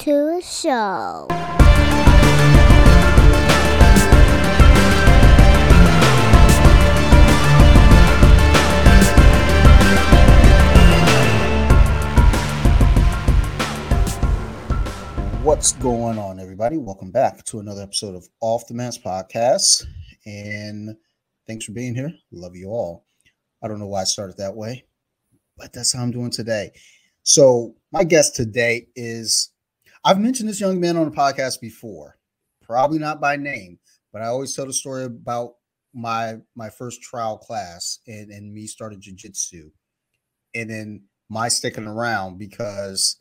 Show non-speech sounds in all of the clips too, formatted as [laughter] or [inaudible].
to show. What's going on, everybody? Welcome back to another episode of Off the Mask Podcast. And thanks for being here. Love you all. I don't know why I started that way, but that's how I'm doing today. So, my guest today is I've mentioned this young man on the podcast before, probably not by name, but I always tell the story about my my first trial class and, and me starting jujitsu, and then my sticking around because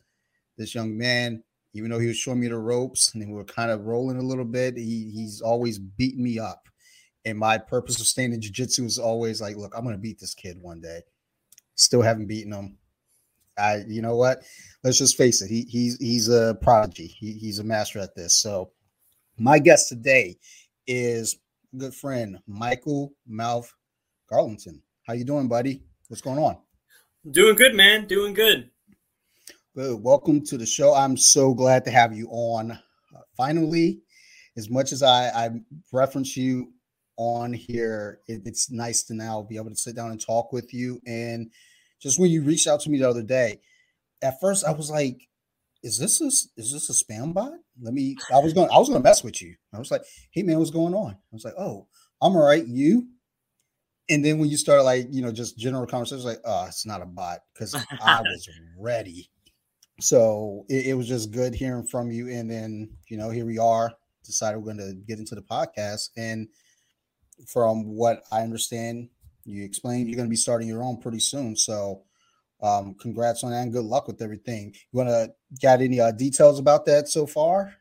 this young man, even though he was showing me the ropes and we were kind of rolling a little bit, he, he's always beating me up. And my purpose of staying in jiu-jitsu was always like, look, I'm gonna beat this kid one day. Still haven't beaten him. I, you know what? Let's just face it. He he's he's a prodigy. He, he's a master at this. So my guest today is good friend Michael Mouth Garlington. How you doing, buddy? What's going on? Doing good, man. Doing good. Good. Welcome to the show. I'm so glad to have you on. Uh, finally, as much as I, I reference you on here, it, it's nice to now be able to sit down and talk with you. And just when you reached out to me the other day, at first I was like, "Is this a, is this a spam bot?" Let me. I was going. I was going to mess with you. I was like, "Hey man, what's going on?" I was like, "Oh, I'm all right. You?" And then when you started like you know just general conversation, like, "Oh, it's not a bot," because I [laughs] was ready. So it, it was just good hearing from you. And then you know here we are. Decided we're going to get into the podcast and from what I understand, you explained you're going to be starting your own pretty soon. So, um, congrats on that and good luck with everything. You want to got any uh, details about that so far?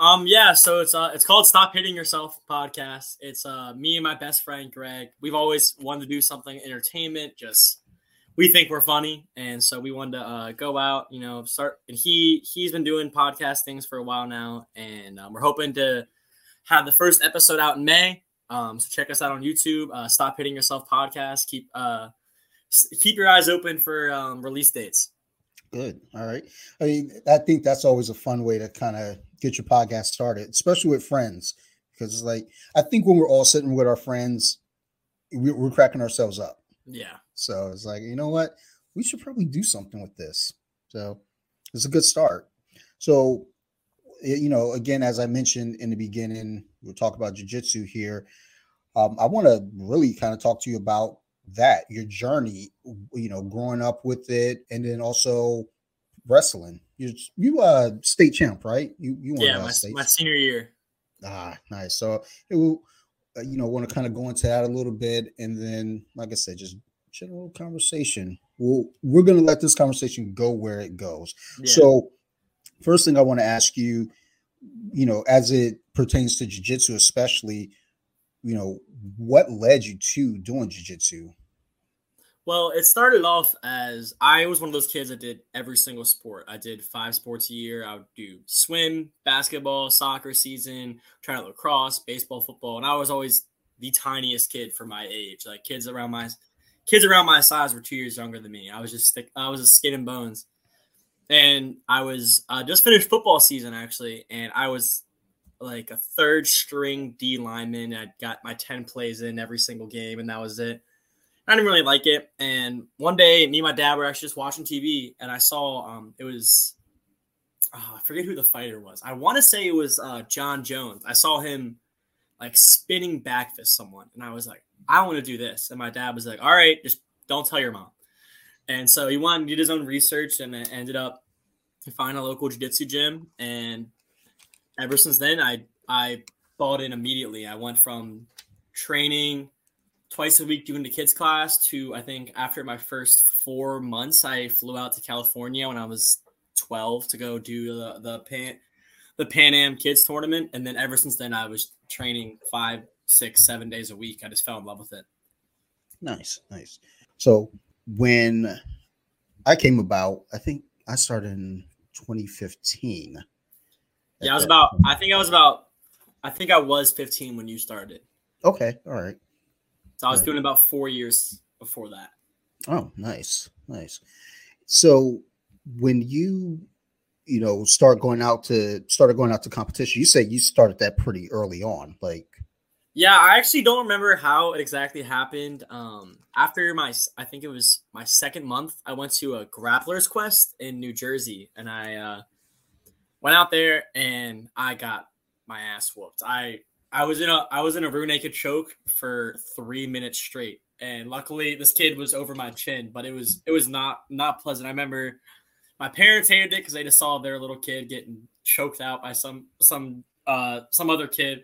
Um, yeah, so it's uh it's called Stop Hitting Yourself podcast. It's uh me and my best friend Greg. We've always wanted to do something entertainment, just we think we're funny, and so we wanted to uh, go out, you know, start. And he he's been doing podcast things for a while now, and um, we're hoping to have the first episode out in May. Um, so check us out on YouTube. Uh, Stop hitting yourself podcast. Keep uh, keep your eyes open for um, release dates. Good. All right. I mean, I think that's always a fun way to kind of get your podcast started, especially with friends, because it's like I think when we're all sitting with our friends, we're cracking ourselves up. Yeah. So it's like you know what, we should probably do something with this. So it's a good start. So you know, again, as I mentioned in the beginning, we'll talk about jujitsu here. Um, I want to really kind of talk to you about that, your journey, you know, growing up with it, and then also wrestling. You you uh state champ, right? You you yeah, my, my senior year. Ah, nice. So it will, uh, you know, want to kind of go into that a little bit, and then, like I said, just general conversation. Well, we're gonna let this conversation go where it goes. Yeah. So first thing I want to ask you, you know, as it pertains to jujitsu, especially, you know, what led you to doing jujitsu? Well, it started off as I was one of those kids that did every single sport. I did five sports a year. I would do swim, basketball, soccer season, try to lacrosse, baseball, football, and I was always the tiniest kid for my age. Like kids around my kids around my size were two years younger than me. I was just I was a skin and bones and I was uh, just finished football season actually, and I was like a third string D lineman. I got my ten plays in every single game, and that was it. I didn't really like it. And one day, me and my dad were actually just watching TV, and I saw um, it was oh, I forget who the fighter was. I want to say it was uh, Jon Jones. I saw him like spinning back to someone, and I was like, I want to do this. And my dad was like, All right, just don't tell your mom. And so he went to do his own research and ended up to find a local jiu-jitsu gym and ever since then i i bought in immediately. I went from training twice a week doing the kids class to i think after my first four months i flew out to california when i was 12 to go do the the pan the pan am kids tournament. And then ever since then i was training five six seven days a week. I just fell in love with it. Nice nice. So when i came about i think i started in 2015. Yeah, I was about. I think I was about. I think I was 15 when you started. Okay, all right. So I was doing about four years before that. Oh, nice, nice. So when you you know, start going out to started going out to competition? You say you started that pretty early on, like. Yeah, I actually don't remember how it exactly happened. Um, after my, I think it was my second month, I went to a Grappler's Quest in New Jersey, and I uh, went out there and I got my ass whooped. I I was in a I was in a rear naked choke for three minutes straight, and luckily this kid was over my chin, but it was it was not not pleasant. I remember my parents hated it because they just saw their little kid getting choked out by some some uh some other kid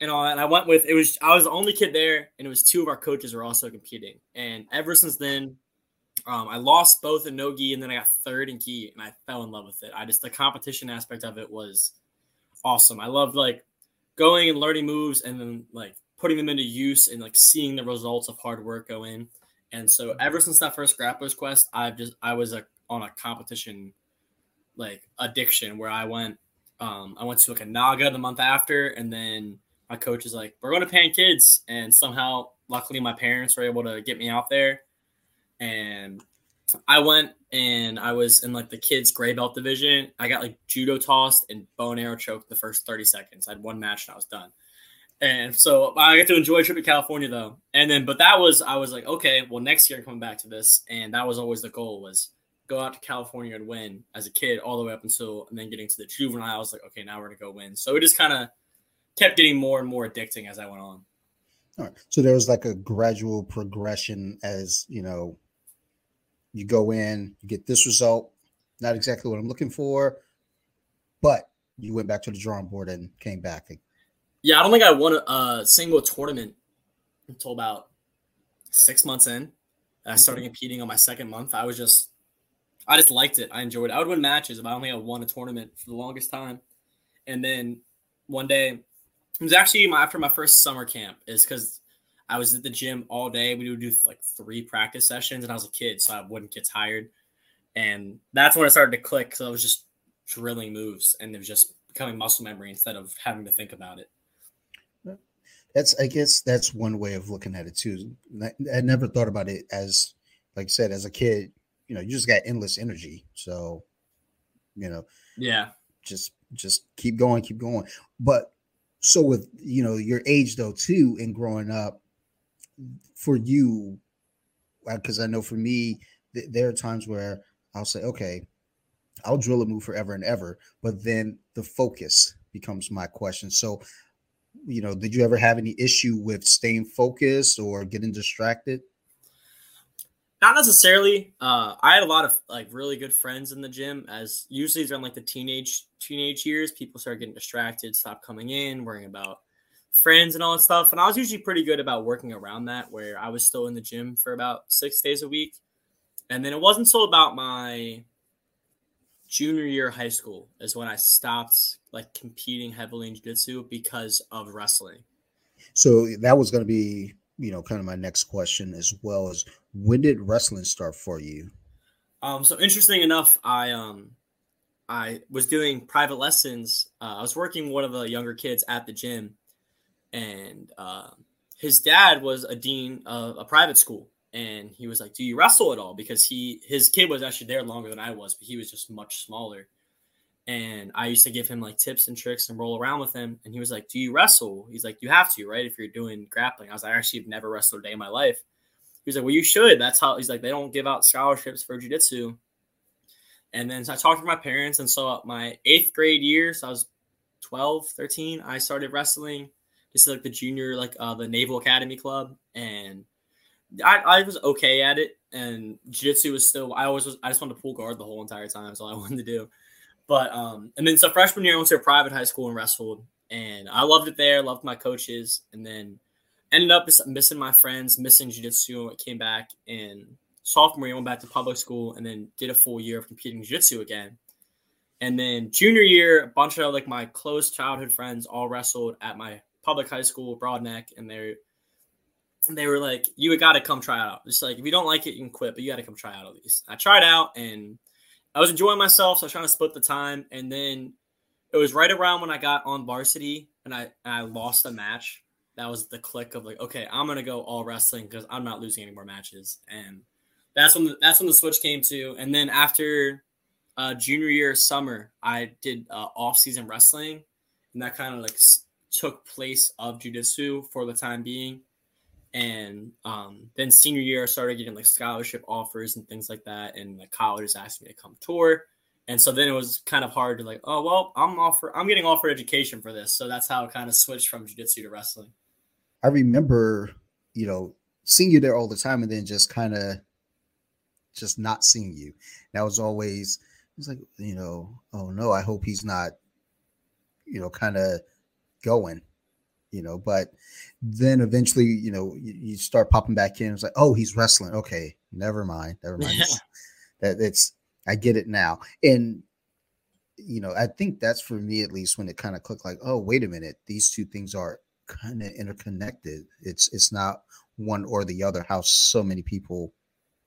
and all that. And I went with it was I was the only kid there, and it was two of our coaches were also competing. And ever since then, um, I lost both in no gi, and then I got third in gi, and I fell in love with it. I just the competition aspect of it was awesome. I loved like going and learning moves, and then like putting them into use, and like seeing the results of hard work go in. And so ever since that first Grappler's Quest, I've just I was a, on a competition like addiction where I went. Um, I went to like a Naga the month after, and then my coach is like, "We're going to Pan Kids," and somehow, luckily, my parents were able to get me out there, and I went and I was in like the kids gray belt division. I got like judo tossed and bow and arrow choked the first 30 seconds. I had one match and I was done. And so I get to enjoy a trip to California though. And then, but that was, I was like, okay, well, next year I'm coming back to this. And that was always the goal was go out to California and win as a kid all the way up until, and then getting to the juvenile, I was like, okay, now we're to go win. So it just kind of kept getting more and more addicting as I went on. All right. So there was like a gradual progression as, you know, you go in, you get this result, not exactly what I'm looking for, but you went back to the drawing board and came back. Yeah, I don't think I won a, single tournament until about six months in. I mm-hmm. started competing on my second month. I was just, I just liked it. I enjoyed it. I would win matches, but I don't think I won a tournament for the longest time. And then one day, it was actually my, after my first summer camp, is because I was at the gym all day. We would do like three practice sessions, and I was a kid, so I wouldn't get tired. And that's when it started to click. because I was just drilling moves, and it was just becoming muscle memory instead of having to think about it. That's, I guess, that's one way of looking at it too. I never thought about it as, like I said, as a kid. You know, you just got endless energy, so you know, yeah, just just keep going, keep going. But so with you know your age though too, and growing up, for you, uh, because I know for me, th- there are times where I'll say, okay, I'll drill a move forever and ever, but then the focus becomes my question. So, you know, did you ever have any issue with staying focused or getting distracted? Not necessarily. Uh, I had a lot of like really good friends in the gym. As usually during like the teenage teenage years, people start getting distracted, stop coming in, worrying about friends and all that stuff. And I was usually pretty good about working around that, where I was still in the gym for about six days a week. And then it wasn't until about my junior year of high school is when I stopped like competing heavily in jiu-jitsu because of wrestling. So that was going to be, you know, kind of my next question as well is when did wrestling start for you? Um, so interesting enough, I um I was doing private lessons. Uh, I was working one of the younger kids at the gym, and uh, his dad was a dean of a private school and he was like do you wrestle at all because he his kid was actually there longer than i was but he was just much smaller and i used to give him like tips and tricks and roll around with him and he was like do you wrestle he's like you have to right if you're doing grappling i was like i actually have never wrestled a day in my life he was like well you should that's how he's like they don't give out scholarships for jiu-jitsu and then so i talked to my parents and so my eighth grade year so i was 12 13 i started wrestling this is like the junior, like uh, the Naval Academy Club, and I, I was okay at it. And jiu-jitsu was still. I always was. I just wanted to pull guard the whole entire time. That's all I [laughs] wanted to do. But um, and then so freshman year, I went to a private high school and wrestled, and I loved it there. Loved my coaches, and then ended up missing my friends, missing jiu-jitsu. Came back in sophomore year, went back to public school, and then did a full year of competing jiu-jitsu again. And then junior year, a bunch of like my close childhood friends all wrestled at my public high school, Broadneck, and they they were like, "You got to come try out." Just like if you don't like it, you can quit, but you got to come try out at least. I tried out and I was enjoying myself, so I was trying to split the time, and then it was right around when I got on varsity and I and I lost a match. That was the click of like, okay, I'm gonna go all wrestling because I'm not losing any more matches, and that's when the, that's when the switch came to. And then after uh, junior year summer, I did uh, off season wrestling, and that kind of like took place of jujitsu for the time being. And um, then senior year, I started getting like scholarship offers and things like that, and the colleges asked me to come tour. And so then it was kind of hard to like, oh well, I'm offer I'm getting offered education for this, so that's how it kind of switched from jujitsu to wrestling. I remember, you know, seeing you there all the time, and then just kind of just not seeing you. That was always it's like, you know, oh no, I hope he's not, you know, kind of going, you know. But then eventually, you know, you, you, start popping back in. It's like, oh, he's wrestling. Okay, never mind, never mind. Yeah. [laughs] That it's I get it now, and you know, I think that's for me at least when it kind of clicked. Like, oh, wait a minute, these two things are kind of interconnected. It's it's not one or the other. How so many people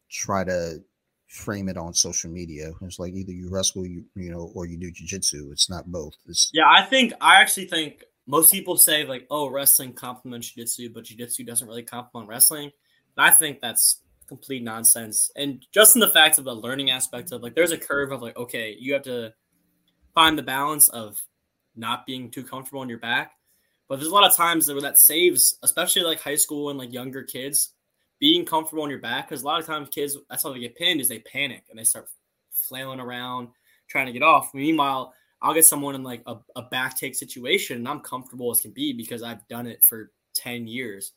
try to frame it on social media. It's like either you wrestle, you you know, or you do jujitsu. It's not both. It's yeah. I think I actually think most people say like, oh, wrestling complements jiu-jitsu, but jiu-jitsu doesn't really complement wrestling. And I think that's complete nonsense. And just in the fact of the learning aspect of like, there's a curve of like, okay, you have to find the balance of not being too comfortable on your back. But there's a lot of times where that saves, especially like high school and like younger kids, being comfortable on your back because a lot of times kids that's how they get pinned is they panic and they start flailing around trying to get off. Meanwhile, I'll get someone in like a, a back take situation and I'm comfortable as can be because I've done it for 10 years.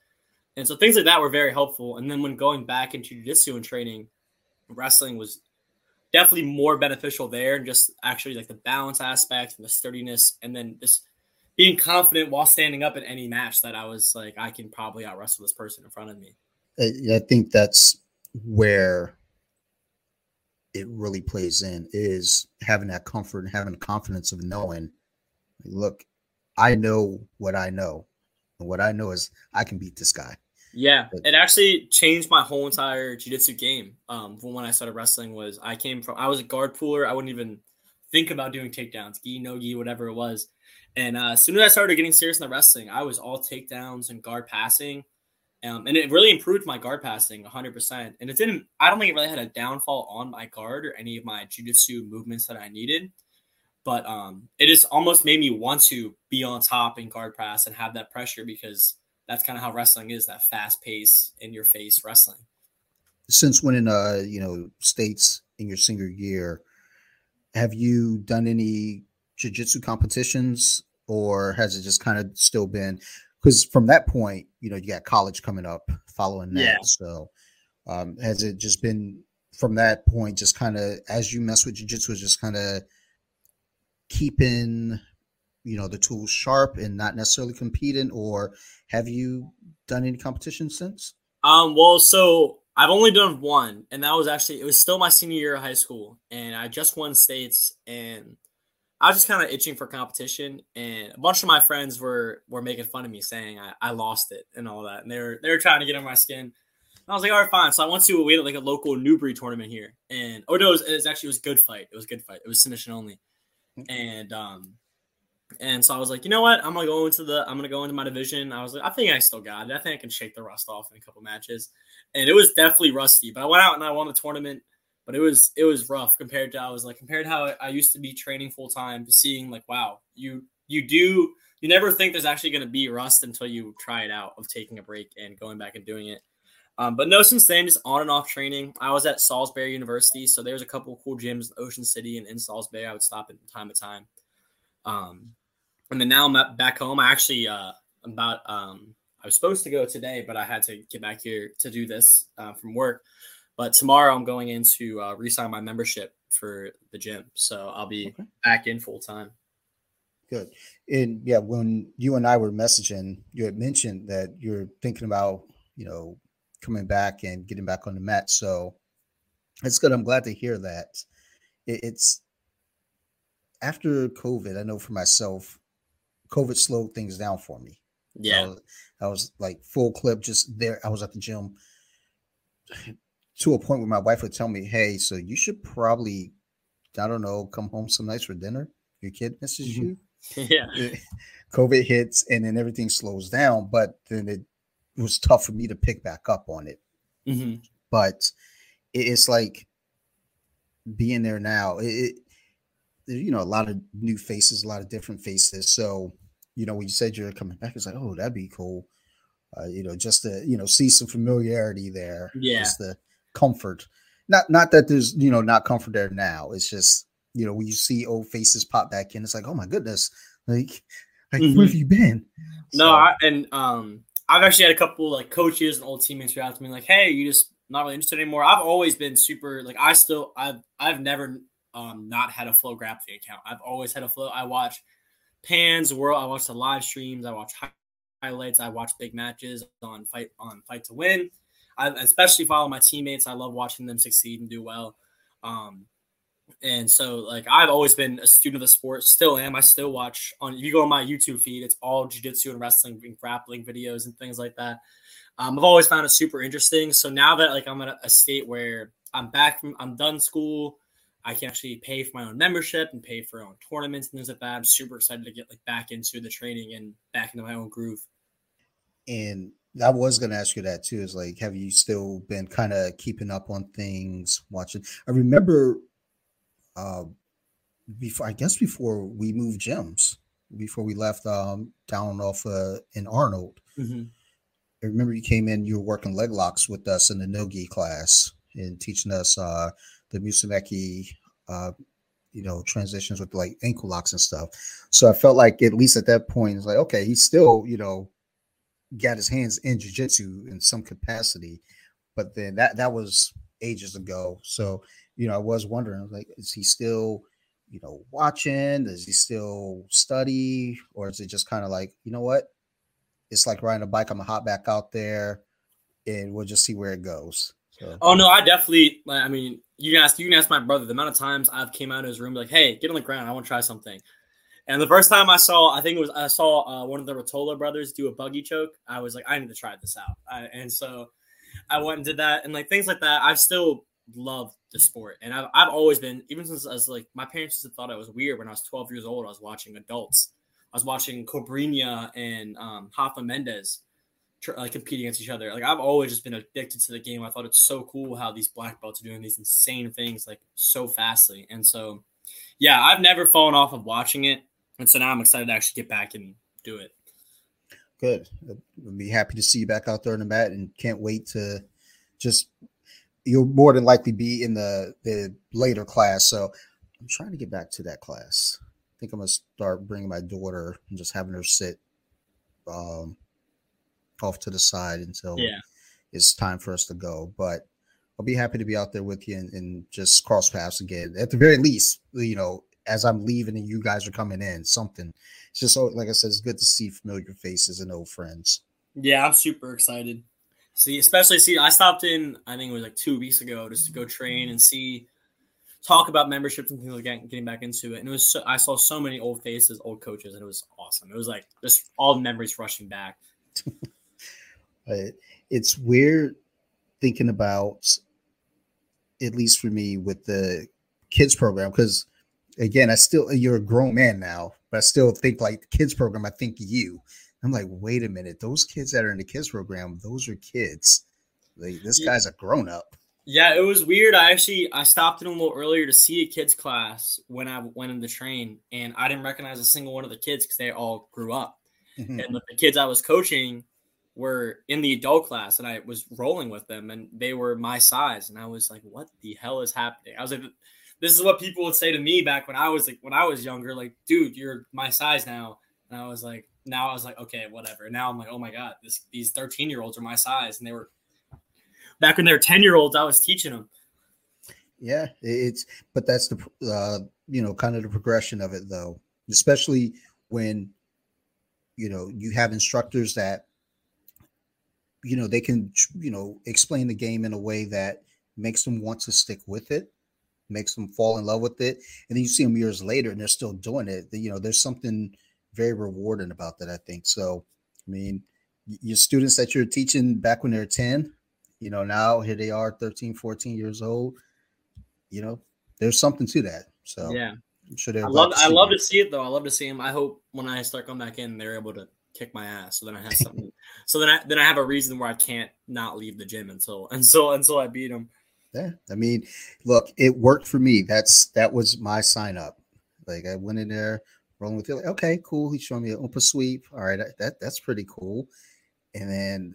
And so things like that were very helpful. And then when going back into jiu-jitsu and training, wrestling was definitely more beneficial there and just actually like the balance aspect and the sturdiness and then just being confident while standing up in any match that I was like I can probably out wrestle this person in front of me. I think that's where it really plays in is having that comfort and having the confidence of knowing, look, I know what I know. And what I know is I can beat this guy. Yeah, it actually changed my whole entire jiu-jitsu game. Um, from when I started wrestling was I came from I was a guard puller. I wouldn't even think about doing takedowns, gi, no gi, whatever it was. And uh, as soon as I started getting serious in the wrestling, I was all takedowns and guard passing. Um, and it really improved my guard passing 100%. And it didn't, I don't think it really had a downfall on my guard or any of my jujitsu movements that I needed. But um, it just almost made me want to be on top in guard pass and have that pressure because that's kind of how wrestling is that fast pace in your face wrestling. Since winning, uh, you know, states in your senior year, have you done any jiu-jitsu competitions or has it just kind of still been because from that point, you know, you got college coming up following that. Yeah. So um, has it just been from that point, just kind of as you mess with jujitsu, just kind of keeping, you know, the tools sharp and not necessarily competing, or have you done any competition since? Um, well, so I've only done one, and that was actually it was still my senior year of high school, and I just won states, and I was just kind of itching for competition, and a bunch of my friends were were making fun of me, saying I, I lost it and all that, and they were they were trying to get on my skin. And I was like, all right, fine. So I went to we had like a local Newbreed tournament here, and oh no, it was, it was actually it was good fight. It was good fight. It was submission only, and um, and so I was like, you know what? I'm gonna go into the I'm gonna go into my division. I was like, I think I still got it. I think I can shake the rust off in a couple matches, and it was definitely rusty. But I went out and I won the tournament but it was it was rough compared to I was like compared to how I used to be training full time to seeing like wow you you do you never think there's actually going to be rust until you try it out of taking a break and going back and doing it. Um, but no, since then, just on and off training. I was at Salisbury University, so there's a couple cool gyms in Ocean City and in Salisbury. I would stop at time to time. Um, and then now I'm back home. I actually uh, about um, I was supposed to go today, but I had to get back here to do this uh, from work. But tomorrow I'm going in to uh, resign my membership for the gym, so I'll be okay. back in full time. Good. And yeah, when you and I were messaging, you had mentioned that you're thinking about, you know, coming back and getting back on the mat. So it's good. I'm glad to hear that. It's after COVID, I know for myself, COVID slowed things down for me. Yeah. I was, I was like full clip, just there. I was at the gym to a point where my wife would tell me, "Hey, so you should probably, I don't know, come home some nights for dinner. Your kid misses you." [laughs] yeah. COVID hits and then everything slows down, but then it was tough for me to pick back up on it. Mm-hmm. But it's like being there now, it, it you know a lot of new faces, a lot of different faces. So you know when you said you're coming back, it's like oh that'd be cool. Uh, you know, just to you know see some familiarity there. Yeah, just the comfort. Not not that there's you know not comfort there now. It's just you know when you see old faces pop back in, it's like oh my goodness, like like mm-hmm. where have you been? No, I, and um, I've actually had a couple like coaches and old teammates reach out to me like, hey, you just not really interested anymore. I've always been super like I still I've I've never um not had a flow FloGrappling account. I've always had a flow. I watch Pans World. I watch the live streams. I watch highlights. I watch big matches on fight on fight to win. I especially follow my teammates. I love watching them succeed and do well. Um, and so like I've always been a student of the sport, still am. I still watch on if you go on my YouTube feed, it's all jiu-jitsu and wrestling and grappling videos and things like that. Um, I've always found it super interesting. So now that like I'm at a state where I'm back from I'm done school, I can actually pay for my own membership and pay for own tournaments and things like that. I'm super excited to get like back into the training and back into my own groove. And I was going to ask you that too. Is like, have you still been kind of keeping up on things, watching? I remember, uh, before I guess before we moved gyms, before we left um down off uh, in Arnold. Mm-hmm. I remember you came in, you were working leg locks with us in the Nogi class and teaching us uh the Musumeci uh you know transitions with like ankle locks and stuff. So I felt like at least at that point, it's like okay, he's still you know got his hands in jiu-jitsu in some capacity but then that that was ages ago. So you know i was wondering like is he still you know watching? Does he still study? Or is it just kind of like you know what? It's like riding a bike i'm gonna hop back out there and we'll just see where it goes. So. oh no i definitely i mean you can ask you can ask my brother the amount of times i've came out of his room like hey get on the ground i want to try something and the first time I saw, I think it was I saw uh, one of the Ruotolo brothers do a buggy choke. I was like, I need to try this out. I, and so I went and did that, and like things like that. I've still loved the sport, and I've I've always been even since I was like my parents just thought I was weird when I was 12 years old. I was watching adults. I was watching Cobrinha and um, Rafa Mendes tr- like compete against each other. Like I've always just been addicted to the game. I thought it's so cool how these black belts are doing these insane things like so fastly, and so yeah, I've never fallen off of watching it. And so now I'm excited to actually get back and do it. Good. I'll be happy to see you back out there on the mat and can't wait to just you'll more than likely be in the the later class. So I'm trying to get back to that class. I think I'm gonna start bringing my daughter and just having her sit um, off to the side until yeah. it's time for us to go. But I'll be happy to be out there with you and, and just cross paths again. At the very least, you know, as I'm leaving and you guys are coming in, something. It's just so, like I said, it's good to see familiar faces and old friends. Yeah, I'm super excited. See, especially see, I stopped in, I think it was like two weeks ago, just to go train and see, talk about memberships and things like that, getting back into it. And it was, so, I saw so many old faces, old coaches, and it was awesome. It was like just all the memories rushing back. [laughs] it's weird thinking about, at least for me, with the kids program, because again, I still you're a grown man now, but I still think like the kids program. I think you. I'm like, wait a minute, those kids that are in the kids program, those are kids. Like this yeah. guy's a grown up. Yeah, it was weird. I actually I stopped in a little earlier to see a kids class when I went in the train, and I didn't recognize a single one of the kids because they all grew up. Mm-hmm. And the kids I was coaching were in the adult class, and I was rolling with them, and they were my size, and I was like, "What the hell is happening?" I was like, this is what people would say to me back when I was like when I was younger, like, dude, you're my size now. And I was like, now I was like, okay, whatever. Now I'm like, oh my god, this these 13 year olds are my size, and they were back when they were 10 year olds, I was teaching them. Yeah, it's but that's the uh, you know kind of the progression of it though, especially when you know you have instructors that you know they can you know explain the game in a way that makes them want to stick with it makes them fall in love with it. And then you see them years later and they're still doing it. You know, there's something very rewarding about that, I think. So, I mean, your students that you're teaching back when they're 10, you know, now here they are 13, 14 years old. You know, there's something to that. So, yeah. I'm sure I love I love to see it though. I love to see them. I hope when I start coming back in, they're able to kick my ass. So then I have something. [laughs] so then I then I have a reason where I can't not leave the gym until [laughs] until until I beat them. Yeah, I mean, look, it worked for me. That's that was my sign up. Like I went in there rolling with it. Like, okay, cool. He's showing me an Oompa sweep. All right, that that's pretty cool. And then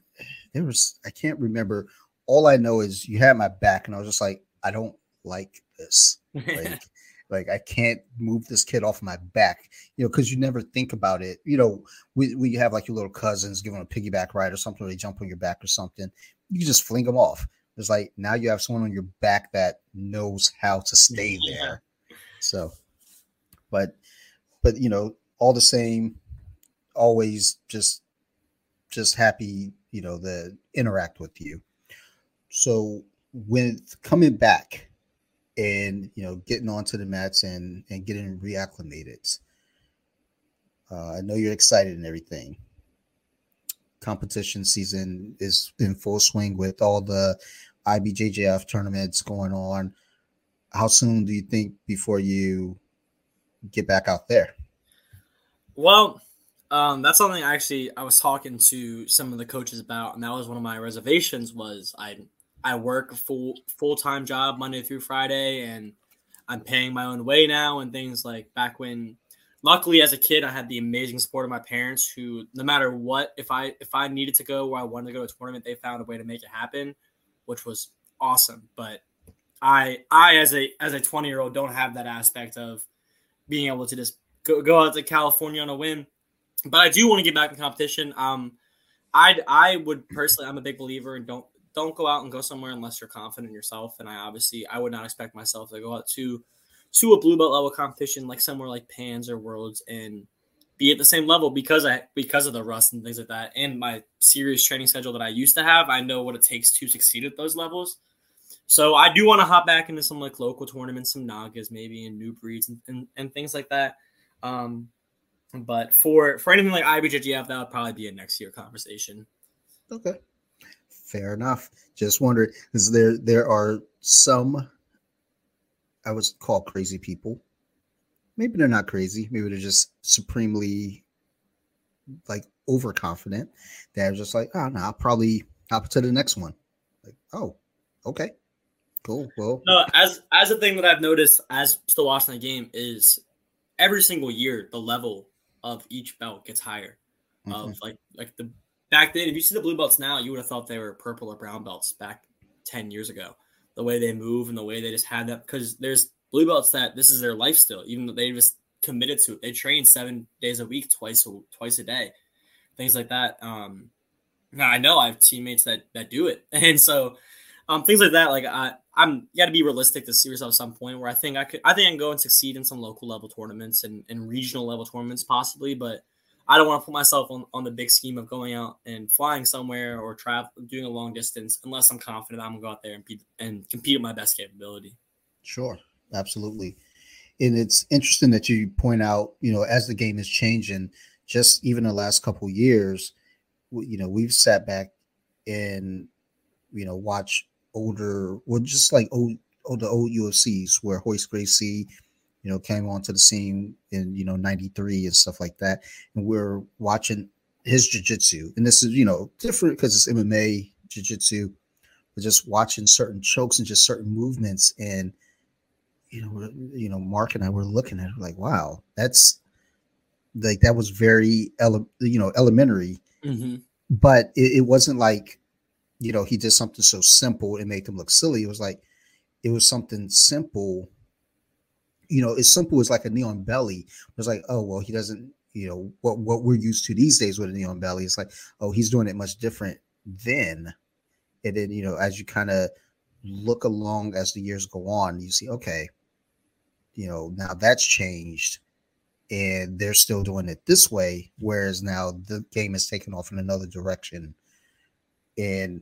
there was I can't remember. All I know is you had my back, and I was just like, I don't like this. Like, [laughs] like I can't move this kid off my back, you know, because you never think about it. You know, we, we have like your little cousins giving a piggyback ride or something, or they jump on your back or something. You just fling them off. It's like now you have someone on your back that knows how to stay there. So, but, but you know, all the same, always just, just happy, you know, to interact with you. So, with coming back and you know getting onto the mats and and getting reacclimated. Uh, I know you're excited and everything. Competition season is in full swing with all the IBJJF tournaments going on. How soon do you think before you get back out there? Well, um, that's something actually I was talking to some of the coaches about, and that was one of my reservations. Was I I work a full full time job Monday through Friday, and I'm paying my own way now, and things like back when. Luckily, as a kid, I had the amazing support of my parents, who no matter what, if I if I needed to go where I wanted to go to a tournament, they found a way to make it happen, which was awesome. But I I as a as a 20 year old don't have that aspect of being able to just go, go out to California on a whim. But I do want to get back in competition. Um, I I would personally, I'm a big believer and don't don't go out and go somewhere unless you're confident in yourself. And I obviously I would not expect myself to go out to to a blue belt level competition like somewhere like Pans or Worlds and be at the same level because I because of the rust and things like that and my serious training schedule that I used to have. I know what it takes to succeed at those levels. So I do want to hop back into some like local tournaments, some Nagas maybe and new breeds and, and, and things like that. Um, but for for anything like IBJJF, that would probably be a next year conversation. Okay fair enough. Just wondered because there there are some I would call crazy people. Maybe they're not crazy. Maybe they're just supremely like overconfident. They're just like, oh no, I'll probably hop to the next one. Like, oh, okay. Cool. Well no, as as a thing that I've noticed as still watching the game is every single year the level of each belt gets higher. Mm-hmm. Of like like the back then, if you see the blue belts now, you would have thought they were purple or brown belts back 10 years ago. The way they move and the way they just had that, because there's blue belts that this is their life still, even though they just committed to it. They train seven days a week, twice a, twice a day, things like that. Um, now I know I have teammates that that do it, [laughs] and so um, things like that. Like I, I'm you got to be realistic to see yourself at some point where I think I could, I think I can go and succeed in some local level tournaments and, and regional level tournaments possibly, but I don't want to put myself on, on the big scheme of going out and flying somewhere or travel doing a long distance unless I'm confident I'm gonna go out there and and compete at my best capability. Sure, absolutely. And it's interesting that you point out, you know, as the game is changing, just even the last couple years, you know, we've sat back and you know watch older, well, just like old, old the old UFCs where Royce Gracie you know, came onto the scene in, you know, 93 and stuff like that. And we're watching his jiu-jitsu. And this is, you know, different because it's MMA jiu-jitsu. We're just watching certain chokes and just certain movements. And, you know, you know, Mark and I were looking at it like, wow, that's like that was very ele- you know, elementary. Mm-hmm. But it, it wasn't like, you know, he did something so simple and made him look silly. It was like it was something simple you know, as simple as like a knee on belly. It's like, oh well, he doesn't, you know, what what we're used to these days with a knee on belly. It's like, oh, he's doing it much different then. And then, you know, as you kind of look along as the years go on, you see, okay, you know, now that's changed and they're still doing it this way, whereas now the game is taken off in another direction. And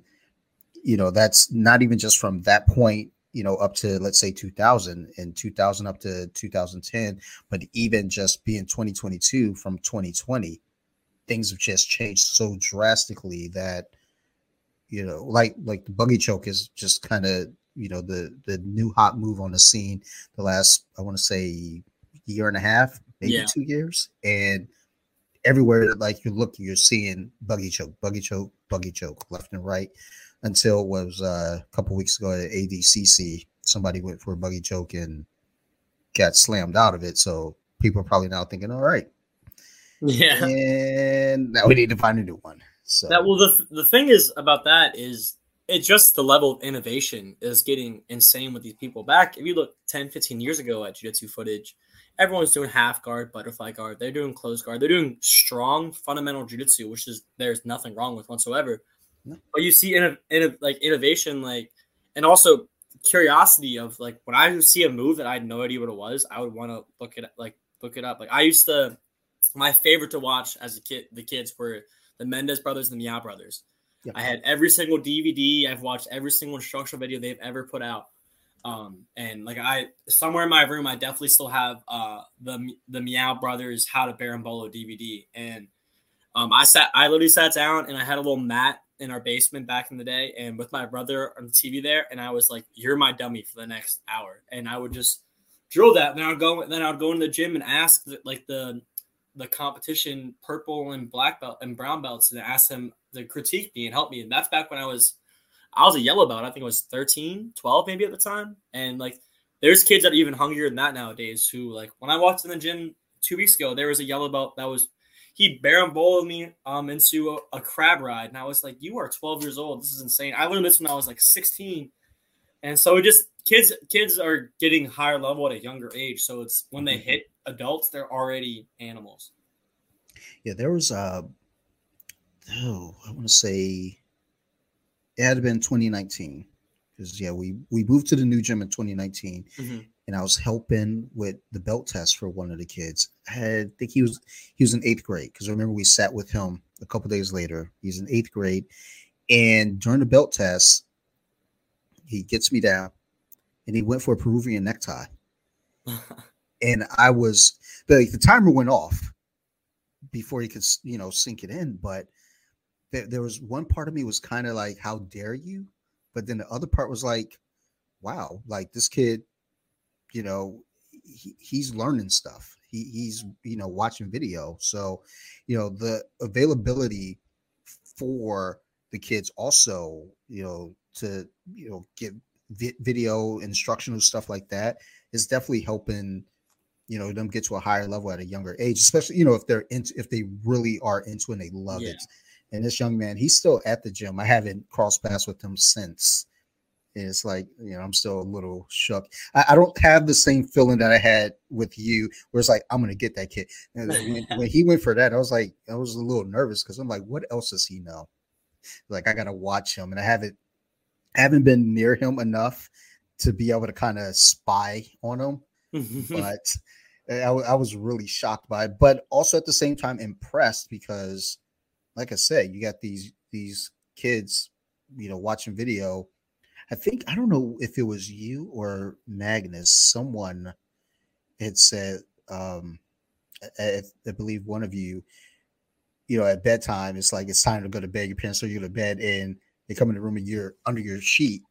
you know, that's not even just from that point you know, up to let's say 2000 and 2000 up to 2010, but even just being 2022 from 2020, things have just changed so drastically that you know, like like the buggy choke is just kind of you know the the new hot move on the scene the last I want to say year and a half, maybe yeah. two years, and everywhere like you look you're seeing buggy choke, buggy choke, buggy choke, left and right. Until it was uh, a couple weeks ago at ADCC. Somebody went for a buggy choke and got slammed out of it. So people are probably now thinking, all right. Yeah. And now we need to find a new one. So that well the the thing is about that is it's just the level of innovation is getting insane with these people back. If you look 10, 15 years ago at jiu-jitsu footage, everyone's doing half guard, butterfly guard, they're doing close guard, they're doing strong fundamental jiu-jitsu, which is there's nothing wrong with whatsoever. No. But you see in, in like innovation, like and also curiosity of like when I see a move that I had no idea what it was, I would want to look it like look it up. Like I used to my favorite to watch as a kid, the kids were the Mendes brothers and the Miyao brothers. I had every single DVD. I've watched every single instructional video they've ever put out. Um, and like I somewhere in my room, I definitely still have uh the the Miyao brothers How to Berimbolo DVD. And um, I sat, I literally sat down and I had a little mat in our basement back in the day, and with my brother on the TV there, and I was like, "You're my dummy for the next hour," and I would just drill that. And then I'd go, then I'd go in the gym and ask like the the competition purple and black belt and brown belts and ask them to critique me and help me. And that's back when I was I was a yellow belt. I think I was 13, 12 maybe at the time. And like there's kids that are even hungrier than that nowadays who like when I walked in the gym two weeks ago, there was a yellow belt that was he berimboloed me um into a, a, crab ride. And I was like, You are 12 years old. This is insane. I learned this when I was like 16. And so it just kids kids are getting higher level at a younger age. So it's when they mm-hmm. hit adults, they're already animals. Yeah, there was uh oh, I want to say it had been 2019. Because yeah, we we moved to the new gym in 2019 mm-hmm. and I was helping with the belt test for one of the kids. I, had, I think he was he was in eighth grade because I remember we sat with him a couple days later. He's in eighth grade, and during the belt test, he gets me down and he went for a Peruvian necktie. [laughs] and I was the the timer went off before he could you know sink it in, but there, there was one part of me was kind of like, "How dare you?" But then the other part was like, "Wow, like this kid, you know, he, he's learning stuff. He, he's you know watching video, so you know the availability for the kids also, you know, to you know get vi- video instructional stuff like that is definitely helping you know them get to a higher level at a younger age especially you know if they're into if they really are into and they love yeah. it and this young man he's still at the gym. I haven't crossed paths with him since. And it's like you know i'm still a little shook. I, I, don't have the same feeling that i had with you where it's like i'm gonna get that kid. When, [laughs] when he went for that i was like i was a little nervous because i'm like what else does he know? Like i gotta watch him and i haven't I haven't been near him enough to be able to kind of spy on him, [laughs] but eh, I, I was really shocked by it. But also at the same time impressed because, like I said, you got these these kids, you know, watching video. I think I don't know if it was you or Magnus. Someone had said, um, I, I believe one of you, you know, at bedtime, it's like it's time to go to bed. Your parents throw you to bed, and they come in the room and you're under your sheet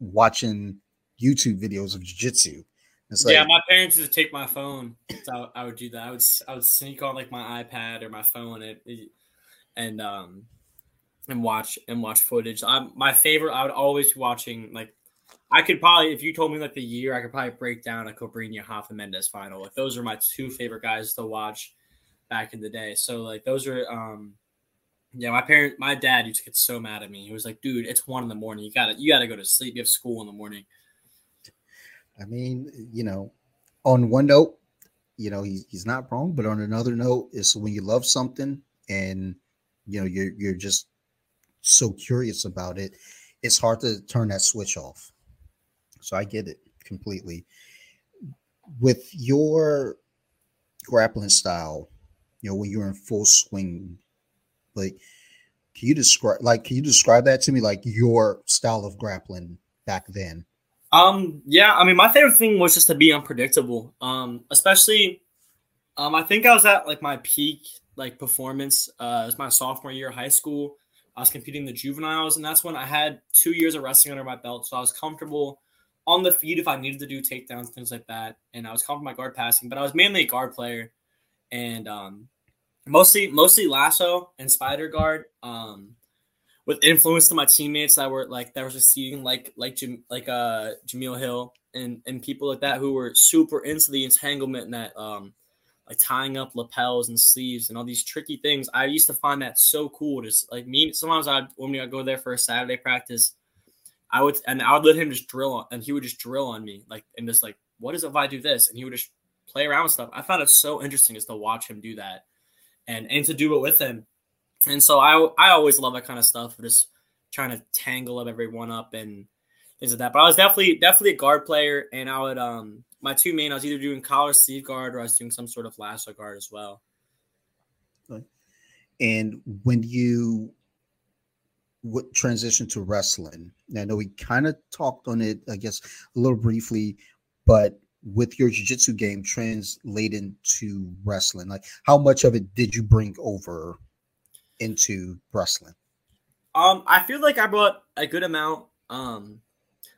watching YouTube videos of jiu-jitsu. Like, yeah, my parents used to take my phone. So I, would do that. I would I would sneak on like my iPad or my phone and and um and watch and watch footage. I'm my favorite. I would always be watching like I could probably if you told me like the year, I could probably break down a Cobrinha Rafa Mendes final. Like those are my two favorite guys to watch back in the day. So like those are um yeah, my parent, my dad used to get so mad at me. He was like, "Dude, it's one in the morning. You gotta, you gotta go to sleep. You have school in the morning." I mean, you know, on one note, you know, he's he's not wrong, but on another note, it's when you love something and you know you're you're just so curious about it, it's hard to turn that switch off. So I get it completely. With your grappling style, you know, when you're in full swing like, can you describe like can you describe that to me, like your style of grappling back then? Um, yeah, I mean, my favorite thing was just to be unpredictable. Um, especially, um, I think I was at like my peak like performance. Uh, it was my sophomore year of high school. I was competing the juveniles, and that's when I had two years of wrestling under my belt, so I was comfortable on the feet if I needed to do takedowns, things like that, and I was comfortable my guard passing. But I was mainly a guard player, and um, mostly mostly lasso and spider guard. Um, with influence to my teammates that were like that was receiving like like Jim, like uh Jemele Hill and and people like that who were super into the entanglement and that um like tying up lapels and sleeves and all these tricky things. I used to find that so cool. Just like me, sometimes I when I go there for a Saturday practice, I would and I would let him just drill on, and he would just drill on me like and just like what is it if I do this, and he would just play around with stuff. I found it so interesting just to watch him do that, and and to do it with him. And so I I always love that kind of stuff, just trying to tangle up everyone up and like that. But I was definitely definitely a guard player, and I would um my two main I was either doing collar sleeve guard or I was doing some sort of lasso guard as well. And when you what transition to wrestling, now I know we kind of talked on it, I guess, a little briefly, but with your jiu-jitsu game translating to wrestling, like how much of it did you bring over into wrestling? Um, I feel like I brought a good amount. Um,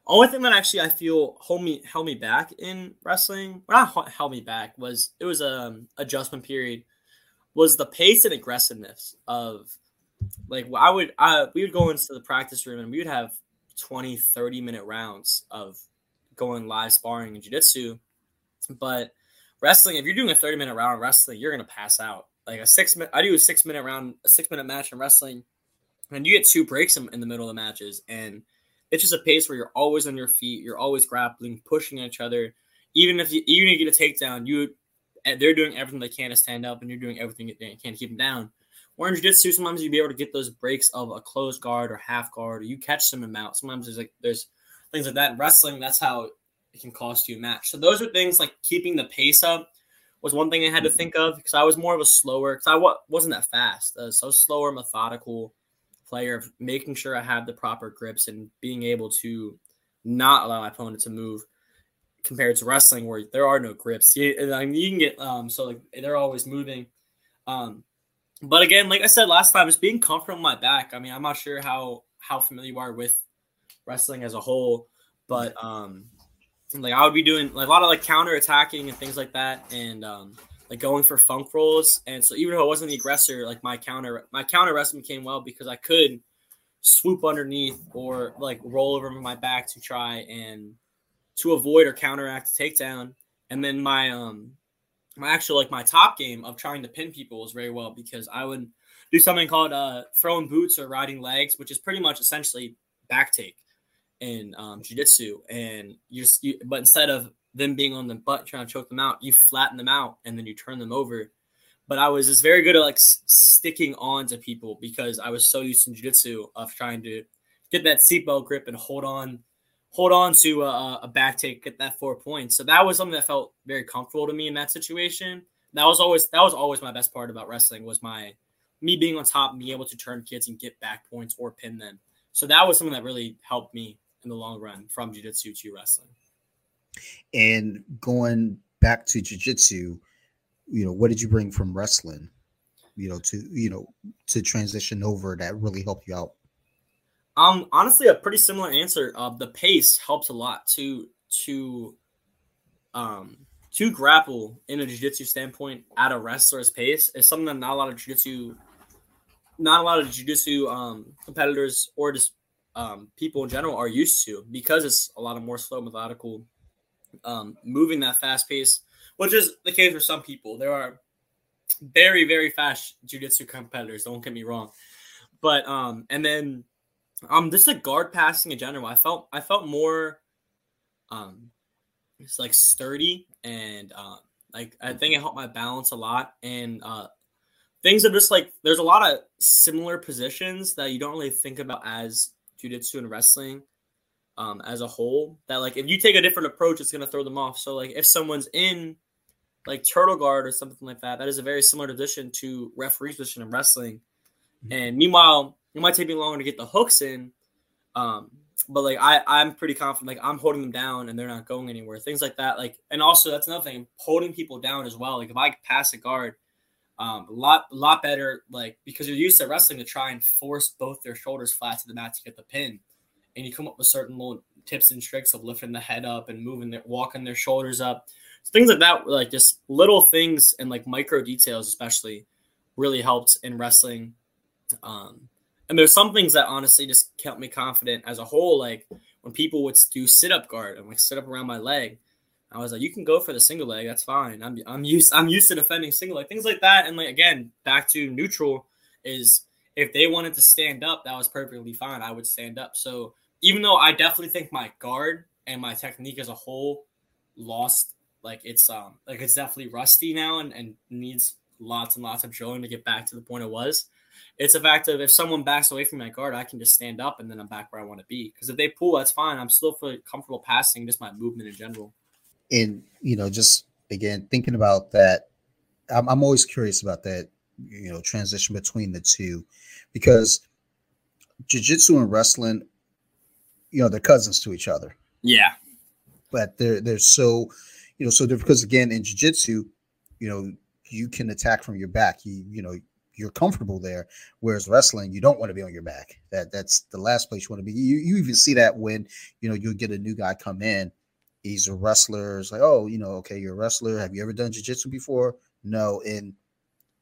only thing that actually I feel hold me held me back in wrestling, not held me back, was it was a um, adjustment period. Was the pace and aggressiveness of like I would I we would go into the practice room and we would have 20, 30 minute rounds of going live sparring in jiu-jitsu. But wrestling, if you're doing a 30 minute round wrestling, you're gonna pass out. Like a six minute I do a six minute round, a six minute match in wrestling, and you get two breaks in, in the middle of the matches and it's just a pace where you're always on your feet, you're always grappling, pushing each other. Even if you even if you get a takedown, you they're doing everything they can to stand up, and you're doing everything they can to keep them down. Or in jiu-jitsu, sometimes you'd be able to get those breaks of a closed guard or half guard, or you catch and out. Sometimes there's like there's things like that. In wrestling, that's how it can cost you a match. So those are things like keeping the pace up was one thing I had to think of because I was more of a slower because I w- wasn't that fast. Uh, so slower, methodical player of making sure I have the proper grips and being able to not allow my opponent to move compared to wrestling where there are no grips. You, I mean, you can get um so like they're always moving. Um but again, like I said last time, it's being comfortable on my back. I mean, I'm not sure how how familiar you are with wrestling as a whole, but um like I would be doing like a lot of like counter attacking and things like that and um like going for funk rolls. And so even though I wasn't the aggressor, like my counter my counter wrestling came well because I could swoop underneath or like roll over my back to try and to avoid or counteract a takedown. And then my um my actual like my top game of trying to pin people was very well because I would do something called uh throwing boots or riding legs, which is pretty much essentially back take in um, jiu-jitsu and you just you, but instead of them being on the butt trying to choke them out, you flatten them out and then you turn them over. But I was just very good at like s- sticking on to people because I was so used to jiu-jitsu of trying to get that seatbelt grip and hold on, hold on to a, a back take, get that four points. So that was something that felt very comfortable to me in that situation. That was always that was always my best part about wrestling was my me being on top being able to turn kids and get back points or pin them. So that was something that really helped me in the long run from jiu-jitsu to wrestling. And going back to jiu-jitsu, you know, what did you bring from wrestling, you know, to you know, to transition over that really helped you out? Um, honestly, a pretty similar answer. Uh, the pace helps a lot to to um to grapple in a jiu-jitsu standpoint at a wrestler's pace is something that not a lot of jiu-jitsu not a lot of jiu-jitsu um competitors or just um people in general are used to because it's a lot of more slow methodical um, moving that fast pace, which is the case for some people. There are very, very fast jiu-jitsu competitors, don't get me wrong. But um, and then um just the guard passing in general, I felt I felt more um it's like sturdy and uh, like I think it helped my balance a lot and uh things are just like there's a lot of similar positions that you don't really think about as jiu-jitsu and wrestling um, as a whole that like if you take a different approach it's going to throw them off so like if someone's in like turtle guard or something like that that is a very similar position to referee's position in wrestling mm-hmm. and meanwhile it might take me longer to get the hooks in um, but like I, I'm pretty confident, like I'm holding them down and they're not going anywhere. Things like that. Like, and also that's another thing, holding people down as well. Like if I pass a guard, um, a lot, lot better, like because you're used to wrestling to try and force both their shoulders flat to the mat to get the pin and you come up with certain little tips and tricks of lifting the head up and moving their walking their shoulders up so things like that like just little things and like micro details especially really helped in wrestling um And there's some things that honestly just kept me confident as a whole. Like when people would do sit up guard and like sit up around my leg, I was like, you can go for the single leg. That's fine. I'm I'm used I'm used to defending single leg things like that. And like again, back to neutral is if they wanted to stand up, that was perfectly fine. I would stand up. So even though I definitely think my guard and my technique as a whole lost, like it's um like it's definitely rusty now and, and needs lots and lots of drilling to get back to the point it was. It's a fact of if someone backs away from my guard, I can just stand up and then I'm back where I want to be. Because if they pull, that's fine. I'm still feel comfortable passing, just my movement in general and you know, just again thinking about that, I'm, I'm always curious about that. You know, transition between the two, because jiu-jitsu and wrestling, you know, they're cousins to each other. Yeah, but they're they're so, you know, so because again in jiu-jitsu, you know, you can attack from your back. You you know you're comfortable there. Whereas wrestling, you don't want to be on your back. That that's the last place you want to be. You you even see that when you know you'll get a new guy come in he's a wrestler. It's like, oh, you know, okay, you're a wrestler. Have you ever done jiu-jitsu before? No. And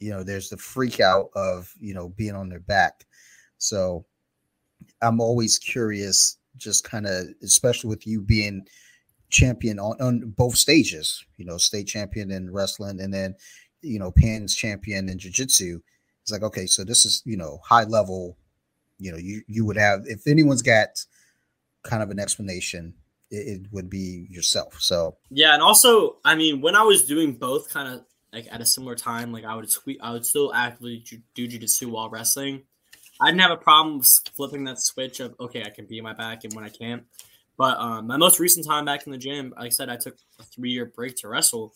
you know, there's the freak out of you know being on their back. So I'm always curious, just kind of, especially with you being champion on, on both stages, you know, state champion in wrestling and then, you know, Pan's champion in jiu-jitsu. It's like, okay, so this is, you know, high level, you know, you you would have if anyone's got kind of an explanation it, would be yourself. So yeah, and also, I mean, when I was doing both, kind of like at a similar time, like I would tweet, I would still actively do jujitsu while wrestling. I didn't have a problem flipping that switch of okay, I can be in my back and when I can't. But um, my most recent time back in the gym, like I said, I took a three year break to wrestle.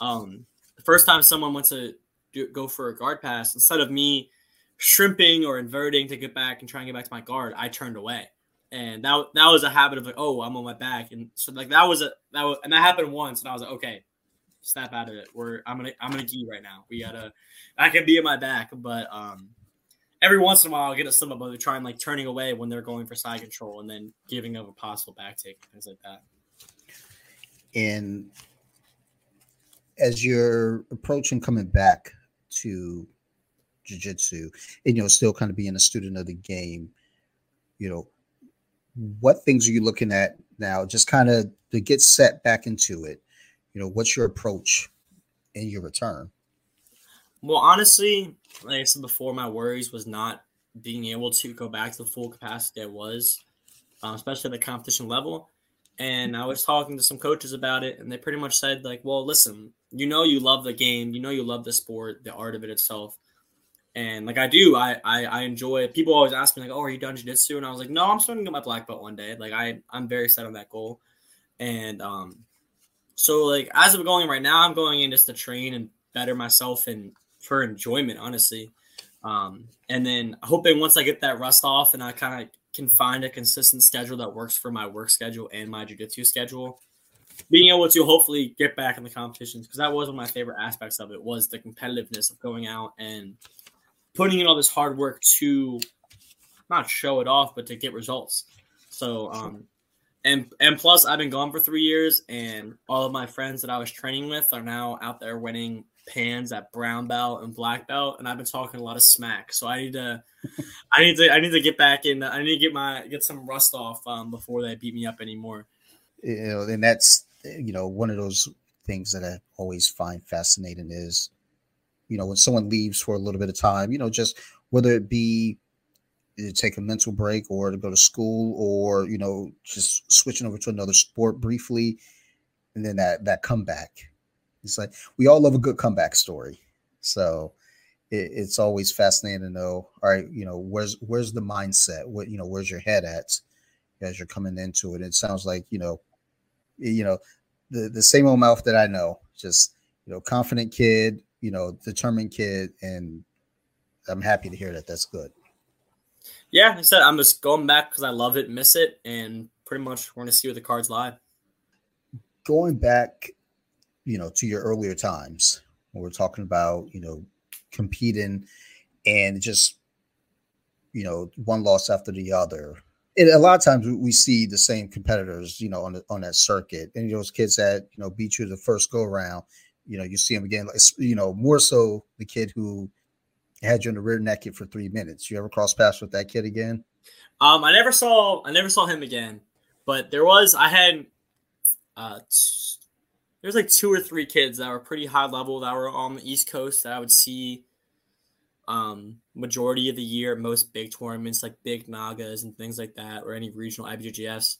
Um, the first time someone went to do, go for a guard pass, instead of me shrimping or inverting to get back and try and get back to my guard, I turned away and that that was a habit of like, oh, I'm on my back, and so like that was a that was and that happened once, and I was like, okay, snap out of it. We're I'm gonna I'm gonna gi right now. We gotta I can be in my back, but um, every once in a while I'll get a slip up of trying like turning away when they're going for side control and then giving up a possible back take things like that. And as you're approaching coming back to jiu-jitsu and you know still kind of being a student of the game you know what things are you looking at now just kind of to get set back into it you know what's your approach in your return well honestly like i said before my worries was not being able to go back to the full capacity i was um, especially at the competition level and i was talking to some coaches about it and they pretty much said like well listen you know you love the game you know you love the sport the art of it itself and like I do, I, I I enjoy. It. People always ask me like, "Oh, are you done jiu-jitsu?" And I was like, "No, I'm starting to get my black belt one day." Like I I'm very set on that goal, and um, so like as of going right now, I'm going in just to train and better myself and for enjoyment, honestly. Um, and then hoping once I get that rust off and I kind of can find a consistent schedule that works for my work schedule and my jiu-jitsu schedule, being able to hopefully get back in the competitions because that was one of my favorite aspects of it was the competitiveness of going out and putting in all this hard work to not show it off, but to get results. So, um, and and plus, I've been gone for three years, and all of my friends that I was training with are now out there winning pans at brown belt and black belt, and I've been talking a lot of smack. So I need to, I need to, I need to get back in. I need to get my get some rust off um, before they beat me up anymore. You know, and that's you know one of those things that I always find fascinating is you know, when someone leaves for a little bit of time, you know, just whether it be to take a mental break or to go to school or, you know, just switching over to another sport briefly and then that that comeback. It's like we all love a good comeback story. So it, it's always fascinating to know, all right, you know, where's where's the mindset? What you know, where's your head at as you're coming into it? It sounds like, you know, you know, the the same old mouth that I know, just you know, confident kid, you know, determined kid, and I'm happy to hear that. That's good. Yeah, I said I'm just going back because I love it, miss it, and pretty much want to see where the cards lie. Going back, you know, to your earlier times, when we're talking about, you know, competing and just, you know, one loss after the other. And a lot of times we see the same competitors, you know, on the, on that circuit, and those kids that you know beat you the first go around, you know, you see them again, like you know, more so the kid who had you in the rear naked for three minutes. You ever cross paths with that kid again? Um, I never saw I never saw him again, but there was I had uh t- there's like two or three kids that were pretty high level that were on the East Coast that I would see um majority of the year most big tournaments like big Nagas and things like that or any regional IBJJFs.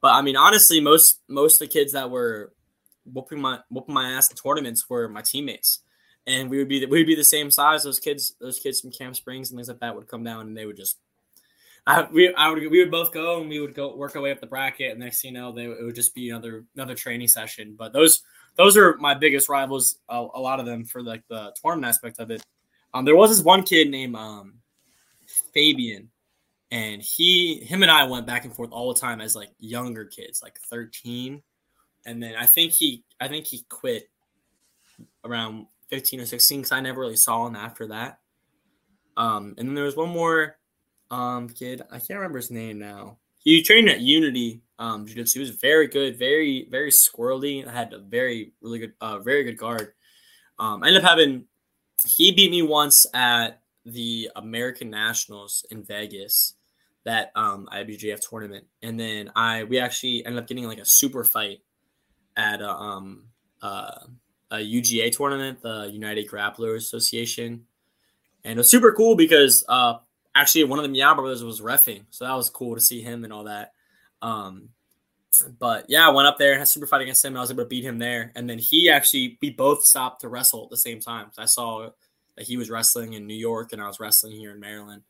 But I mean honestly most most of the kids that were whooping my whooping my ass in tournaments were my teammates. And we would be we would be the same size. Those kids, those kids from Camp Springs and things like that would come down and they would just I, we, I would, we would both go and we would go work our way up the bracket. And next thing you know, they, it would just be another, another training session. But those, those are my biggest rivals. A, a lot of them for like the tournament aspect of it. Um, there was this one kid named um, Fabian, and he, him and I went back and forth all the time as like younger kids, like 13. And then I think he, I think he quit around 15 or 16 because I never really saw him after that. Um, and then there was one more um kid. I can't remember his name now. He trained at Unity um Jiu-Jitsu. He was very good, very very squirrely. I had a very really good, uh, very good guard. Um, I ended up having he beat me once at the American Nationals in Vegas, that um IBJJF tournament, and then I we actually ended up getting like a super fight at a um uh, a UGA tournament, the United Grapplers Association, and it was super cool because uh actually one of the Miyao brothers was refing, so that was cool to see him and all that. Um, but yeah, I went up there and had a super fight against him, and I was able to beat him there. And then he actually, we both stopped to wrestle at the same time. So I saw that he was wrestling in New York, and I was wrestling here in Maryland.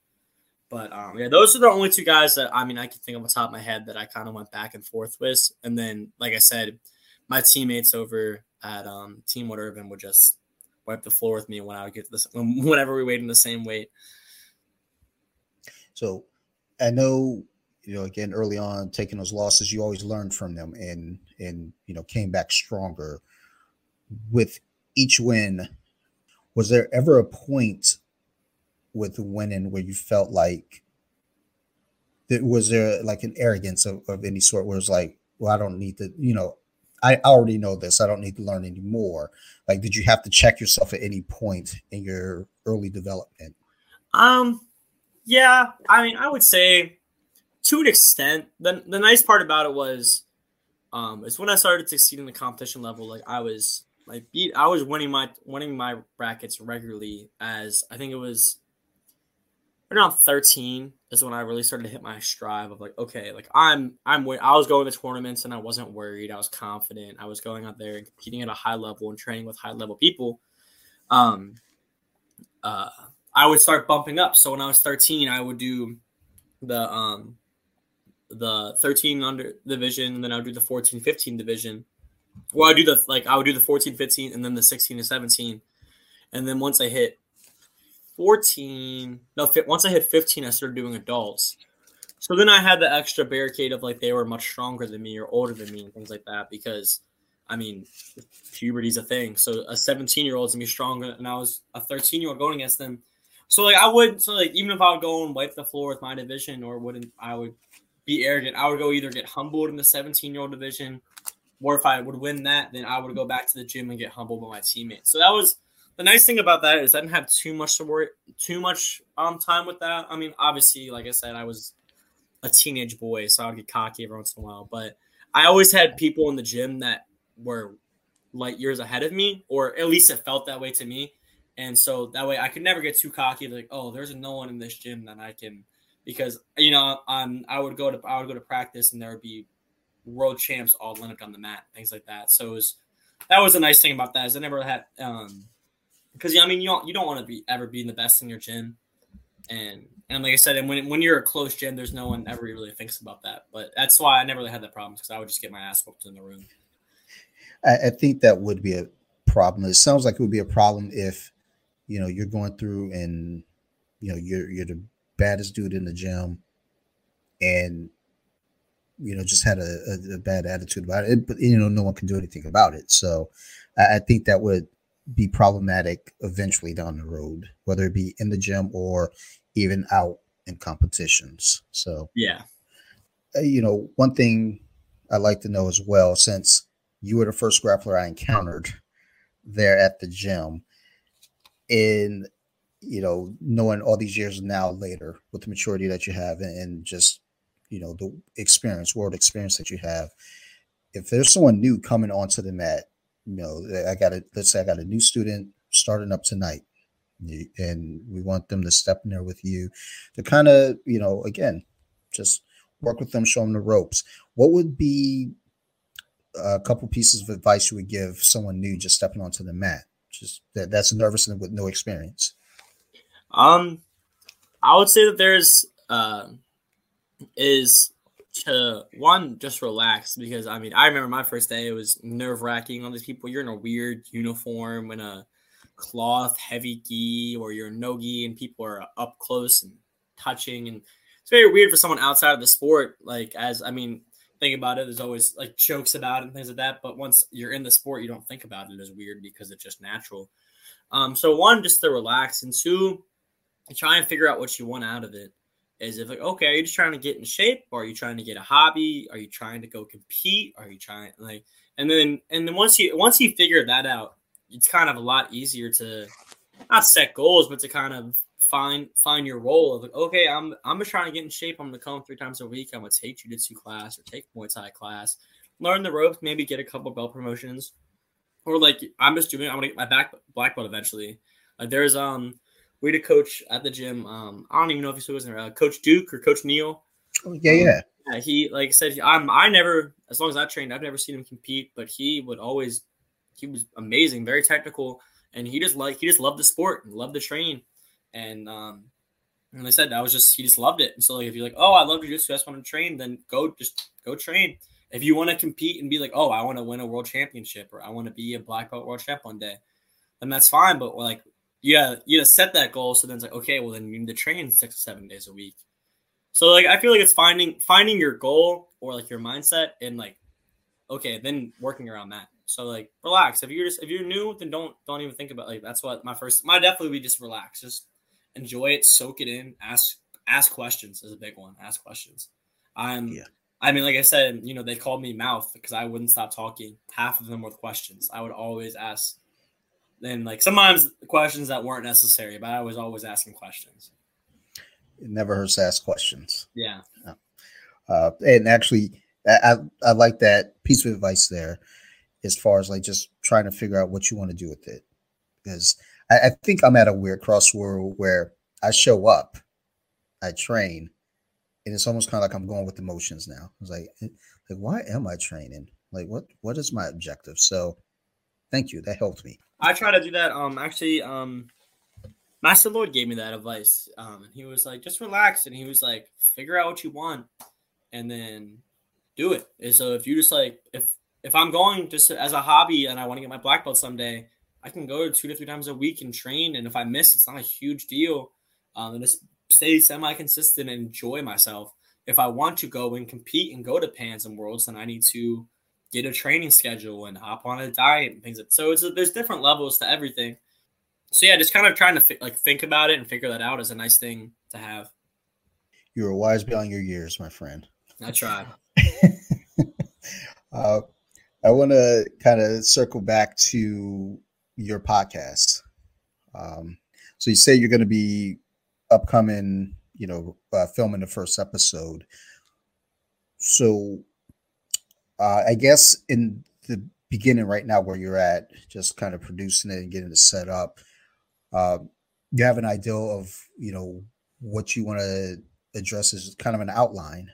But um, yeah, those are the only two guys that I mean I can think of on top of my head that I kind of went back and forth with. And then, like I said, my teammates over at um, Team Lloyd Irvin would just wipe the floor with me when I would get this [laughs] whenever we weighed in the same weight. So I know, you know, again, early on taking those losses, you always learned from them and and you know came back stronger. With each win, was there ever a point with winning where you felt like that was there like an arrogance of, of any sort where it's like, well, I don't need to, you know, I already know this. I don't need to learn anymore. Like, did you have to check yourself at any point in your early development? Um, yeah, I mean, I would say to an extent. The the nice part about it was, um, is when I started succeeding the competition level. Like I was like beat, I was winning my winning my brackets regularly. As I think it was around 13 is when I really started to hit my stride of like, okay, like I'm I'm I was going to tournaments and I wasn't worried. I was confident. I was going out there and competing at a high level and training with high level people. Um, uh, I would start bumping up. So when I was 13, I would do the um the 13 under division, and then I would do the 14, 15 division. Well, I do the like I would do the 14, 15, and then the 16 to 17. And then once I hit 14, no, once I hit 15, I started doing adults. So then I had the extra barricade of like they were much stronger than me or older than me and things like that because I mean, puberty's a thing. So a 17 year old's gonna be stronger, and I was a 13 year old going against them. So like I would so like even if I would go and wipe the floor with my division or wouldn't I would be arrogant. I would go either get humbled in the 17 year old division, or if I would win that, then I would go back to the gym and get humbled by my teammates. So that was the nice thing about that is I didn't have too much to worry too much um time with that. I mean, obviously, like I said, I was a teenage boy, so I would get cocky every once in a while. But I always had people in the gym that were light years ahead of me, or at least it felt that way to me. And so that way I could never get too cocky, like, oh, there's no one in this gym that I can because you know, um I would go to I would go to practice and there would be world champs all lined up on the mat, things like that. So it was that was a nice thing about that is I never had um because I mean you don't you don't want to be ever being the best in your gym. And and like I said, and when when you're a close gym, there's no one ever really thinks about that. But that's why I never really had that problem because I would just get my ass whooped in the room. I, I think that would be a problem. It sounds like it would be a problem if you know you're going through and you know you're you're the baddest dude in the gym and you know just had a, a, a bad attitude about it but you know no one can do anything about it. So I, I think that would be problematic eventually down the road whether it be in the gym or even out in competitions. So yeah. uh, you know one thing i'd like to know as well since you were the first grappler i encountered there at the gym and you know, knowing all these years now later with the maturity that you have and, and just, you know, the experience, world experience that you have, if there's someone new coming onto the mat, you know, I got a, let's say I got a new student starting up tonight and we want them to step in there with you to kind of, you know, again, just work with them, show them the ropes. What would be a couple pieces of advice you would give someone new just stepping onto the mat? Just that that's nervous and with no experience. Um, I would say that there's uh, is to one just relax because I mean I remember my first day it was nerve wracking. All these people, you're in a weird uniform in a cloth heavy gi or you're no gi and people are up close and touching and it's very weird for someone outside of the sport. Like as I mean, think about it. There's always like jokes about it and things like that. But once you're in the sport, you don't think about it as weird because it's just natural. Um, so one, just to relax, and two, try and figure out what you want out of it. Is if like, okay, are you just trying to get in shape, or are you trying to get a hobby? Are you trying to go compete? Are you trying like, and then and then once you once you figure that out, it's kind of a lot easier to not set goals, but to kind of find find your role of like, okay, I'm I'm just trying to get in shape. I'm gonna come three times a week. I'm gonna take jujitsu class or take Muay Thai class, learn the ropes, maybe get a couple belt promotions, or like I'm just doing. I'm gonna get my back black belt eventually. Like there's um we had a coach at the gym. Um I don't even know if he still was there. Uh, coach Duke or Coach Neil. Oh, yeah, yeah. Um, yeah, he like I said, I'm I never as long as I trained, I've never seen him compete, but he would always he was amazing, very technical, and he just like he just loved the sport and loved the train. And um, and I said, I was just he just loved it. And so like if you're like, oh, I love jiu-jitsu, I just want to train, then go just go train. If you want to compete and be like, oh, I want to win a world championship or I want to be a black belt world champ one day, then that's fine. But like, yeah, you know, set that goal. So then it's like, okay, well then you need to train six or seven days a week. So like I feel like it's finding finding your goal or like your mindset and like, okay, then working around that. So like relax. If you're just if you're new, then don't don't even think about like that's what my first my definitely be just relax. Just enjoy it, soak it in, ask ask questions is a big one. Ask questions. I'm yeah. I mean, like I said, you know, they called me mouth because I wouldn't stop talking. Half of them were questions. I would always ask. Then, like sometimes questions that weren't necessary, but I was always asking questions. It never hurts to ask questions. Yeah. Uh, and actually, I, I like that piece of advice there, as far as like just trying to figure out what you want to do with it, because I, I think I'm at a weird crossroad where I show up, I train, and it's almost kind of like I'm going with emotions now. It's like, eh, like, why am I training? Like, what what is my objective? So, thank you. That helped me. I try to do that. Um, actually, um, Master Lord gave me that advice. Um, and he was like, just relax, and he was like, figure out what you want, and then do it. And so if you just like, if if I'm going just as a hobby and I want to get my black belt someday, I can go two to three times a week and train. And if I miss, it's not a huge deal. Um, and just stay semi consistent and enjoy myself. If I want to go and compete and go to Pans and Worlds, then I need to get a training schedule and hop on a diet and things. Like, so it's a, there's different levels to everything. So yeah, just kind of trying to like think about it and figure that out is a nice thing to have. You are wise beyond your years, my friend. I tried. [laughs] uh, I want to kind of circle back to your podcast. Um, so you say you're going to be upcoming, you know, uh, filming the first episode. So uh, I guess in the beginning, right now, where you're at, just kind of producing it and getting it set up, uh, you have an idea of, you know, what you want to address as kind of an outline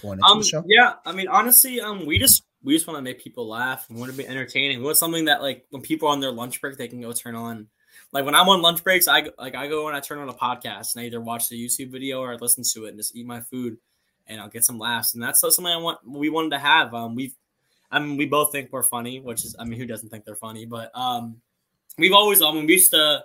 going into um, the show. Yeah, I mean, honestly, um, we just we just want to make people laugh. We want to be entertaining. We want something that like when people are on their lunch break, they can go turn on. Like when I'm on lunch breaks, I like I go and I turn on a podcast and I either watch the YouTube video or I listen to it and just eat my food, and I'll get some laughs. And that's something I want. We wanted to have. Um, we've, I mean, we both think we're funny, which is, I mean, who doesn't think they're funny? But um, we've always, I mean, we used to,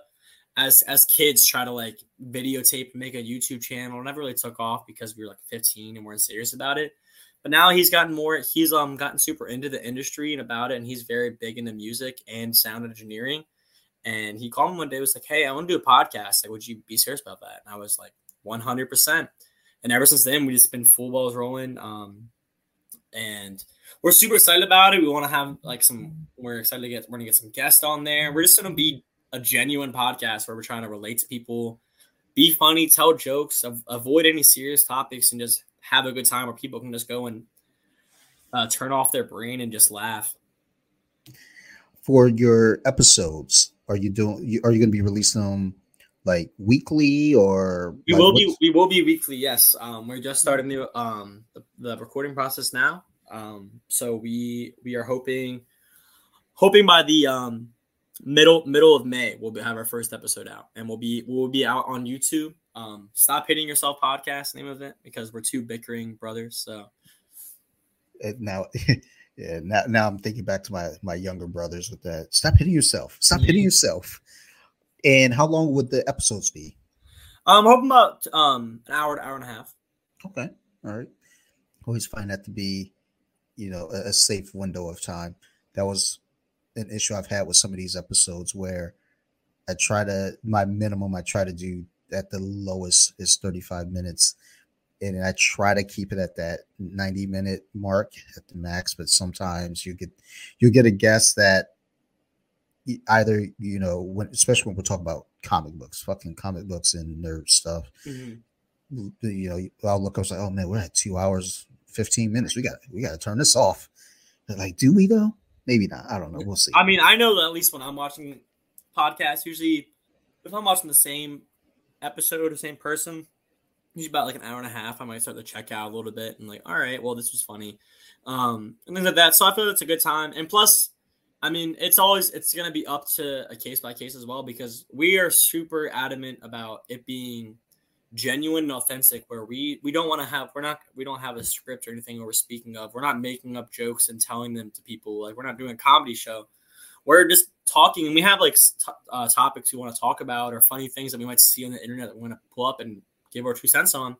as as kids, try to like videotape and make a YouTube channel. It never really took off because we were like 15 and weren't serious about it. But now he's gotten more. He's um gotten super into the industry and about it, and he's very big into music and sound engineering. And he called me one day, was like, "Hey, I want to do a podcast. Like, would you be serious about that?" And I was like, "100 percent." And ever since then, we just been full balls rolling. Um, and we're super excited about it. We want to have like some. We're excited to get. We're gonna get some guests on there. We're just gonna be a genuine podcast where we're trying to relate to people, be funny, tell jokes, avoid any serious topics, and just have a good time where people can just go and uh, turn off their brain and just laugh. For your episodes, are you doing? Are you going to be releasing them like weekly or? We like will be. We will be weekly. Yes. Um, we're just starting the um the, the recording process now. Um, so we we are hoping hoping by the um middle middle of May we'll have our first episode out, and we'll be we'll be out on YouTube. Um, Stop hitting yourself podcast name of it because we're two bickering brothers. So now, [laughs] yeah, now now I'm thinking back to my my younger brothers with that. Stop hitting yourself. Stop hitting yourself. And how long would the episodes be? I'm hoping about um an hour to hour and a half. Okay, all right. Always find that to be, you know, a, a safe window of time. That was an issue I've had with some of these episodes where I try to my minimum I try to do at the lowest is 35 minutes. And I try to keep it at that 90 minute mark at the max but sometimes you get you get a guess that either you know when especially when we're talking about comic books fucking comic books and nerd stuff. Mm-hmm. you know I'll look I was like oh man we're at two hours 15 minutes. We got we got to turn this off. They're like do we though? Maybe not. I don't know. We'll see. I mean I know that at least when I'm watching podcasts usually if I'm watching the same episode, same person, usually about like an hour and a half, I might start to check out a little bit and like, all right, well, this was funny. Um, and things like that. So I feel it's a good time. And plus, I mean, it's always it's gonna be up to a case by case as well because we are super adamant about it being genuine and authentic where we we don't want to have we're not we don't have a script or anything we're speaking of we're not making up jokes and telling them to people like we're not doing a comedy show we're just talking and we have like t- uh, topics we want to talk about or funny things that we might see on the internet that we want to pull up and give our two cents on.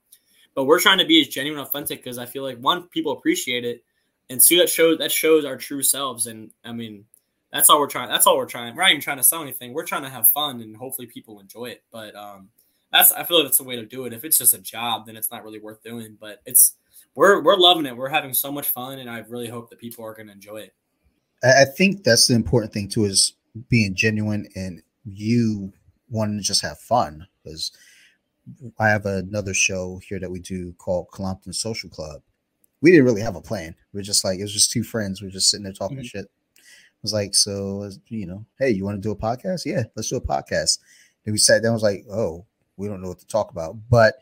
But we're trying to be as genuine authentic because i feel like one people appreciate it and two that shows that shows our true selves and i mean that's all we're trying that's all we're trying we're not even trying to sell anything we're trying to have fun and hopefully people enjoy it but um that's i feel like that's the way to do it. If it's just a job then it's not really worth doing but it's we're we're loving it we're having so much fun and i really hope that people are going to enjoy it I think that's the important thing too is being genuine and you wanting to just have fun because I have another show here that we do called Columpton Social Club. We didn't really have a plan. We are just like it was just two friends. We are just sitting there talking mm-hmm. shit. It was like, so you know, hey, you want to do a podcast? Yeah, let's do a podcast. And we sat down. Was like, oh, we don't know what to talk about, but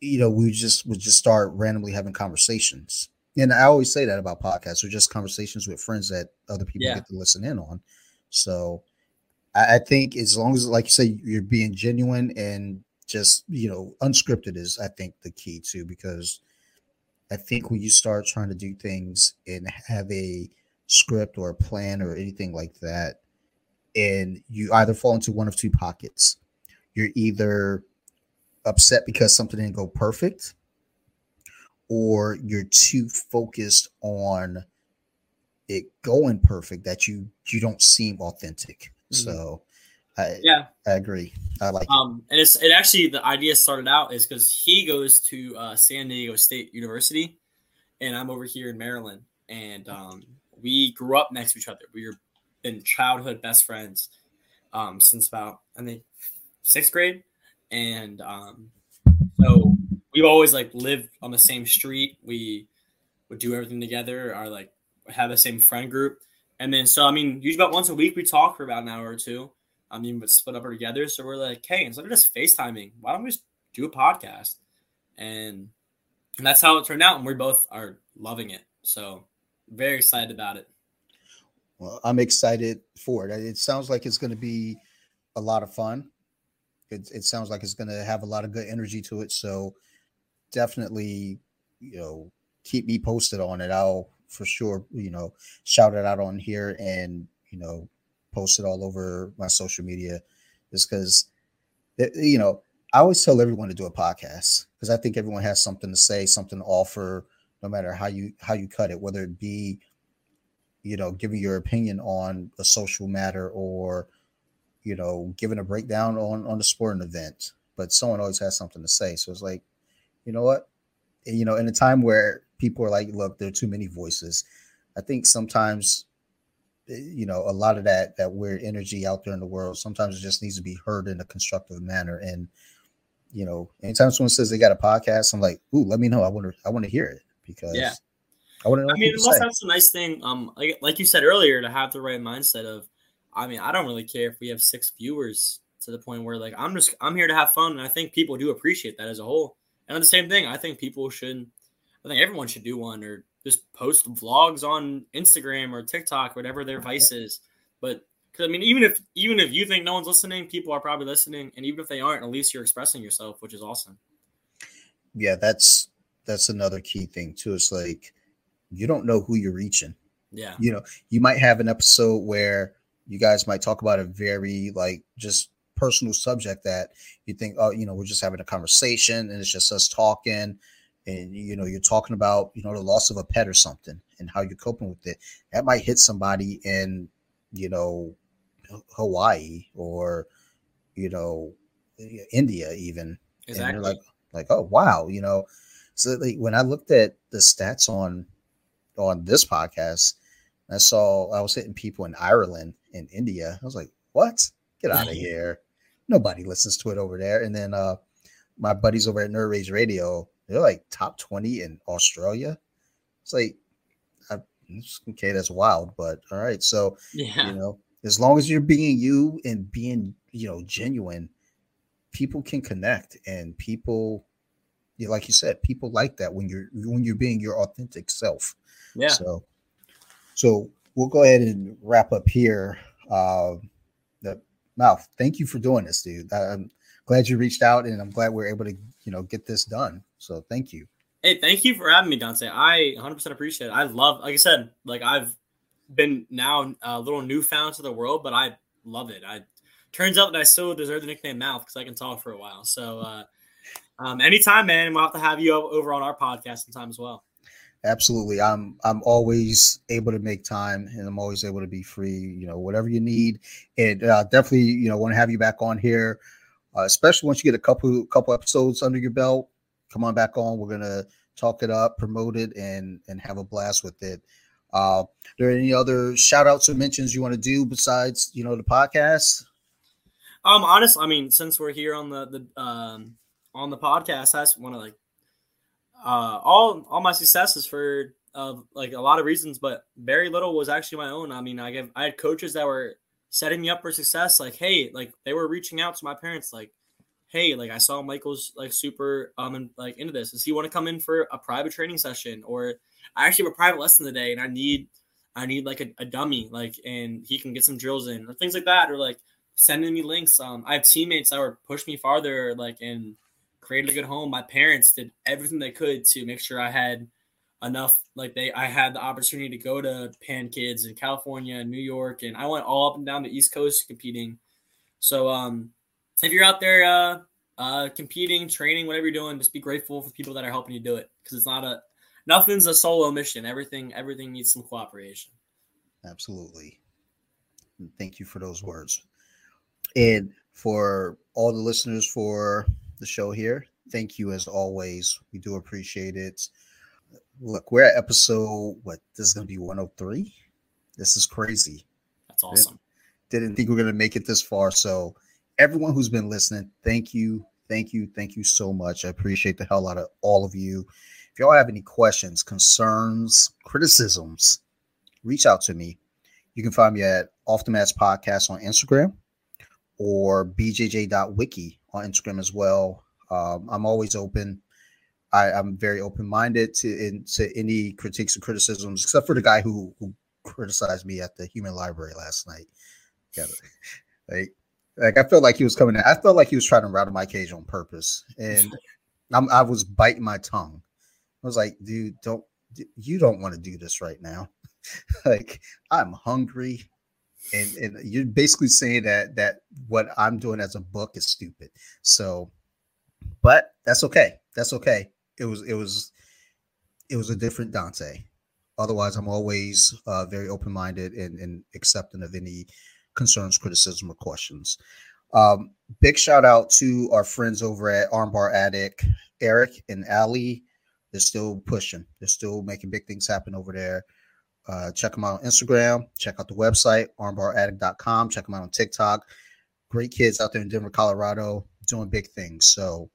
you know, we just would just start randomly having conversations and I always say that about podcasts. They're just conversations with friends that other people yeah. get to listen in on. So I, I, think as long as, like you say, you're being genuine and just you know unscripted is, I think, the key too. Because I think when you start trying to do things and have a script or a plan or anything like that, and you either fall into one of two pockets, you're either upset because something didn't go perfect or you're too focused on it going perfect that you you don't seem authentic. Mm-hmm. So I yeah, I agree. I like um it. and it's it actually the idea started out is because he goes to uh, San Diego State University and I'm over here in Maryland and um we grew up next to each other. We were been childhood best friends um since about I think sixth grade and um we've always like lived on the same street. We would do everything together, or like have the same friend group. And then so I mean, usually about once a week we talk for about an hour or two. I mean, but split up or together. So we're like, hey, instead of just FaceTiming, why don't we just do a podcast? And, and that's how it turned out. And we both are loving it. So very excited about it. Well, I'm excited for it. It sounds like it's going to be a lot of fun. It, it sounds like it's going to have a lot of good energy to it. So definitely, you know, keep me posted on it. I'll for sure, you know, shout it out on here and, you know, post it all over my social media just because, you know, I always tell everyone to do a podcast because I think everyone has something to say, something to offer, no matter how you how you cut it, whether it be, you know, giving your opinion on a social matter or, you know, giving a breakdown on on a sporting event. But someone always has something to say, so it's like you know what? You know, in a time where people are like, look, there are too many voices. I think sometimes you know, a lot of that that weird energy out there in the world sometimes it just needs to be heard in a constructive manner. And you know, anytime someone says they got a podcast, I'm like, ooh, let me know. I want to I want to hear it because yeah. I want to know. I mean, that's a nice thing. Um, like like you said earlier, to have the right mindset of, I mean, I don't really care if we have six viewers to the point where like I'm just I'm here to have fun, and I think people do appreciate that as a whole. And the same thing, I think people should, I think everyone should do one or just post vlogs on Instagram or TikTok, whatever their vice is. But because I mean, even if even if you think no one's listening, people are probably listening, and even if they aren't, at least you're expressing yourself, which is awesome. Yeah, that's that's another key thing too. It's like you don't know who you're reaching. Yeah, you know, you might have an episode where you guys might talk about a very like just personal subject that you think, oh, you know, we're just having a conversation and it's just us talking and you know you're talking about you know the loss of a pet or something and how you're coping with it. That might hit somebody in you know hawaii or you know india even. Exactly. and you're like like oh wow you know? So like when i looked at the stats on on this podcast i saw i was hitting people in ireland and india. I was like what? Get out of [laughs] here nobody listens to it over there and then uh my buddies over at nerd rage radio they're like top 20 in Australia. It's like, I, okay, that's wild, but all right. So, yeah. you know, as long as you're being you and being, you know, genuine, people can connect and people, yeah, like you said, people like that when you're when you're being your authentic self. Yeah. So, so we'll go ahead and wrap up here. Uh, mouth. Thank you for doing this, dude. I'm glad you reached out, and I'm glad we're able to, you know, get this done. So thank you. Hey, thank you for having me, Dante. I 100% appreciate it. I love, like I said, like I've been now a little newfound to the world, but I love it. I turns out that I still deserve the nickname Mouth because I can talk for a while. So, uh, um, anytime, man, we'll have to have you over on our podcast sometime as well. Absolutely, I'm I'm always able to make time, and I'm always able to be free. You know, whatever you need, and uh, definitely, you know, want to have you back on here, uh, especially once you get a couple couple episodes under your belt come on back on. We're gonna talk it up, promote it, and and have a blast with it. Uh, are there any other shout outs or mentions you want to do besides you know the podcast? Um, honestly, I mean, since we're here on the the um on the podcast, i just want to like uh all all my successes for uh, like a lot of reasons, but very little was actually my own. I mean, I get I had coaches that were setting me up for success. Like, hey, like they were reaching out to my parents, like, hey, like I saw Michael's like super um and like into this. Does he want to come in for a private training session? Or I actually have a private lesson today and I need I need like a, a dummy, like and he can get some drills in or things like that, or like sending me links. Um I have teammates that were push me farther, like and created a good home. My parents did everything they could to make sure I had enough like they I had the opportunity to go to Pan Kids in California and New York and I went all up and down the East Coast competing. So um if you're out there uh, uh, competing, training, whatever you're doing, just be grateful for people that are helping you do it because it's not a nothing's a solo mission. Everything everything needs some cooperation. Absolutely. Thank you for those words. And for all the listeners for the show here, thank you as always. We do appreciate it. Look, we're at episode what this is gonna be 103. This is crazy. That's awesome. Didn't, didn't think we are gonna make it this far. So everyone who's been listening, thank you, thank you, thank you so much. I appreciate the hell out of all of you. If y'all have any questions, concerns, criticisms, reach out to me. You can find me at Off the Mats Podcast on Instagram or bjj.wiki on Instagram as well. Um, I'm always open. I, am very open minded to in, to any critiques and criticisms, except for the guy who, who criticized me at the Human Library last night. Yeah, [laughs] like like I felt like he was coming. In. I felt like he was trying to rattle my cage on purpose, and [laughs] I'm, I was biting my tongue. I was like, dude, don't you don't want to do this right now? [laughs] like I'm hungry, and and you're basically saying that that what I'm doing as a book is stupid. So, but that's okay. That's okay. It was it was it was a different Dante. Otherwise, I'm always uh, very open minded and, and accepting of any concerns, criticism, or questions. Um, big shout out to our friends over at Armbar Addict, Eric and Ali. They're still pushing. They're still making big things happen over there. Uh, check them out on Instagram. Check out the website, armbaraddict.com. Check them out on TikTok. Great kids out there in Denver, Colorado, doing big things. So,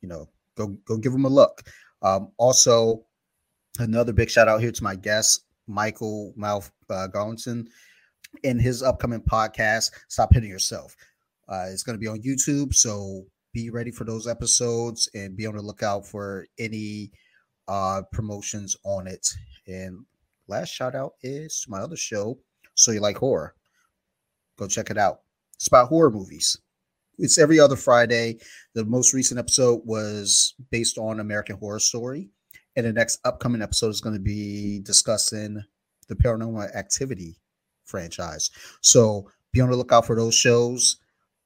you know, go go give them a look. Um, also, another big shout out here to my guest, Michael Mouth uh, Garlington, in his upcoming podcast, Stop Hitting Yourself. Uh, it's going to be on YouTube, so be ready for those episodes and be on the lookout for any uh, promotions on it. And last shout out is to my other show, So You Like Horror. Go check it out. It's about horror movies. It's every other Friday. The most recent episode was based on American Horror Story. And the next upcoming episode is going to be discussing the Paranormal Activity franchise. So be on the lookout for those shows.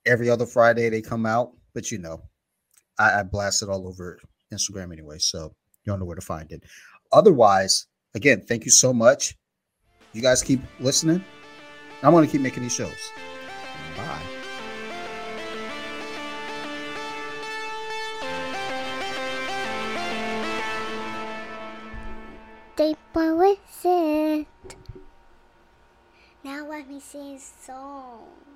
Every other Friday they come out, but you know, I, I blast it all over Instagram anyway. So you don't know where to find it. Otherwise, again, thank you so much. You guys keep listening. I'm going to keep making these shows. Bye. Deep with it. Now let me sing a song.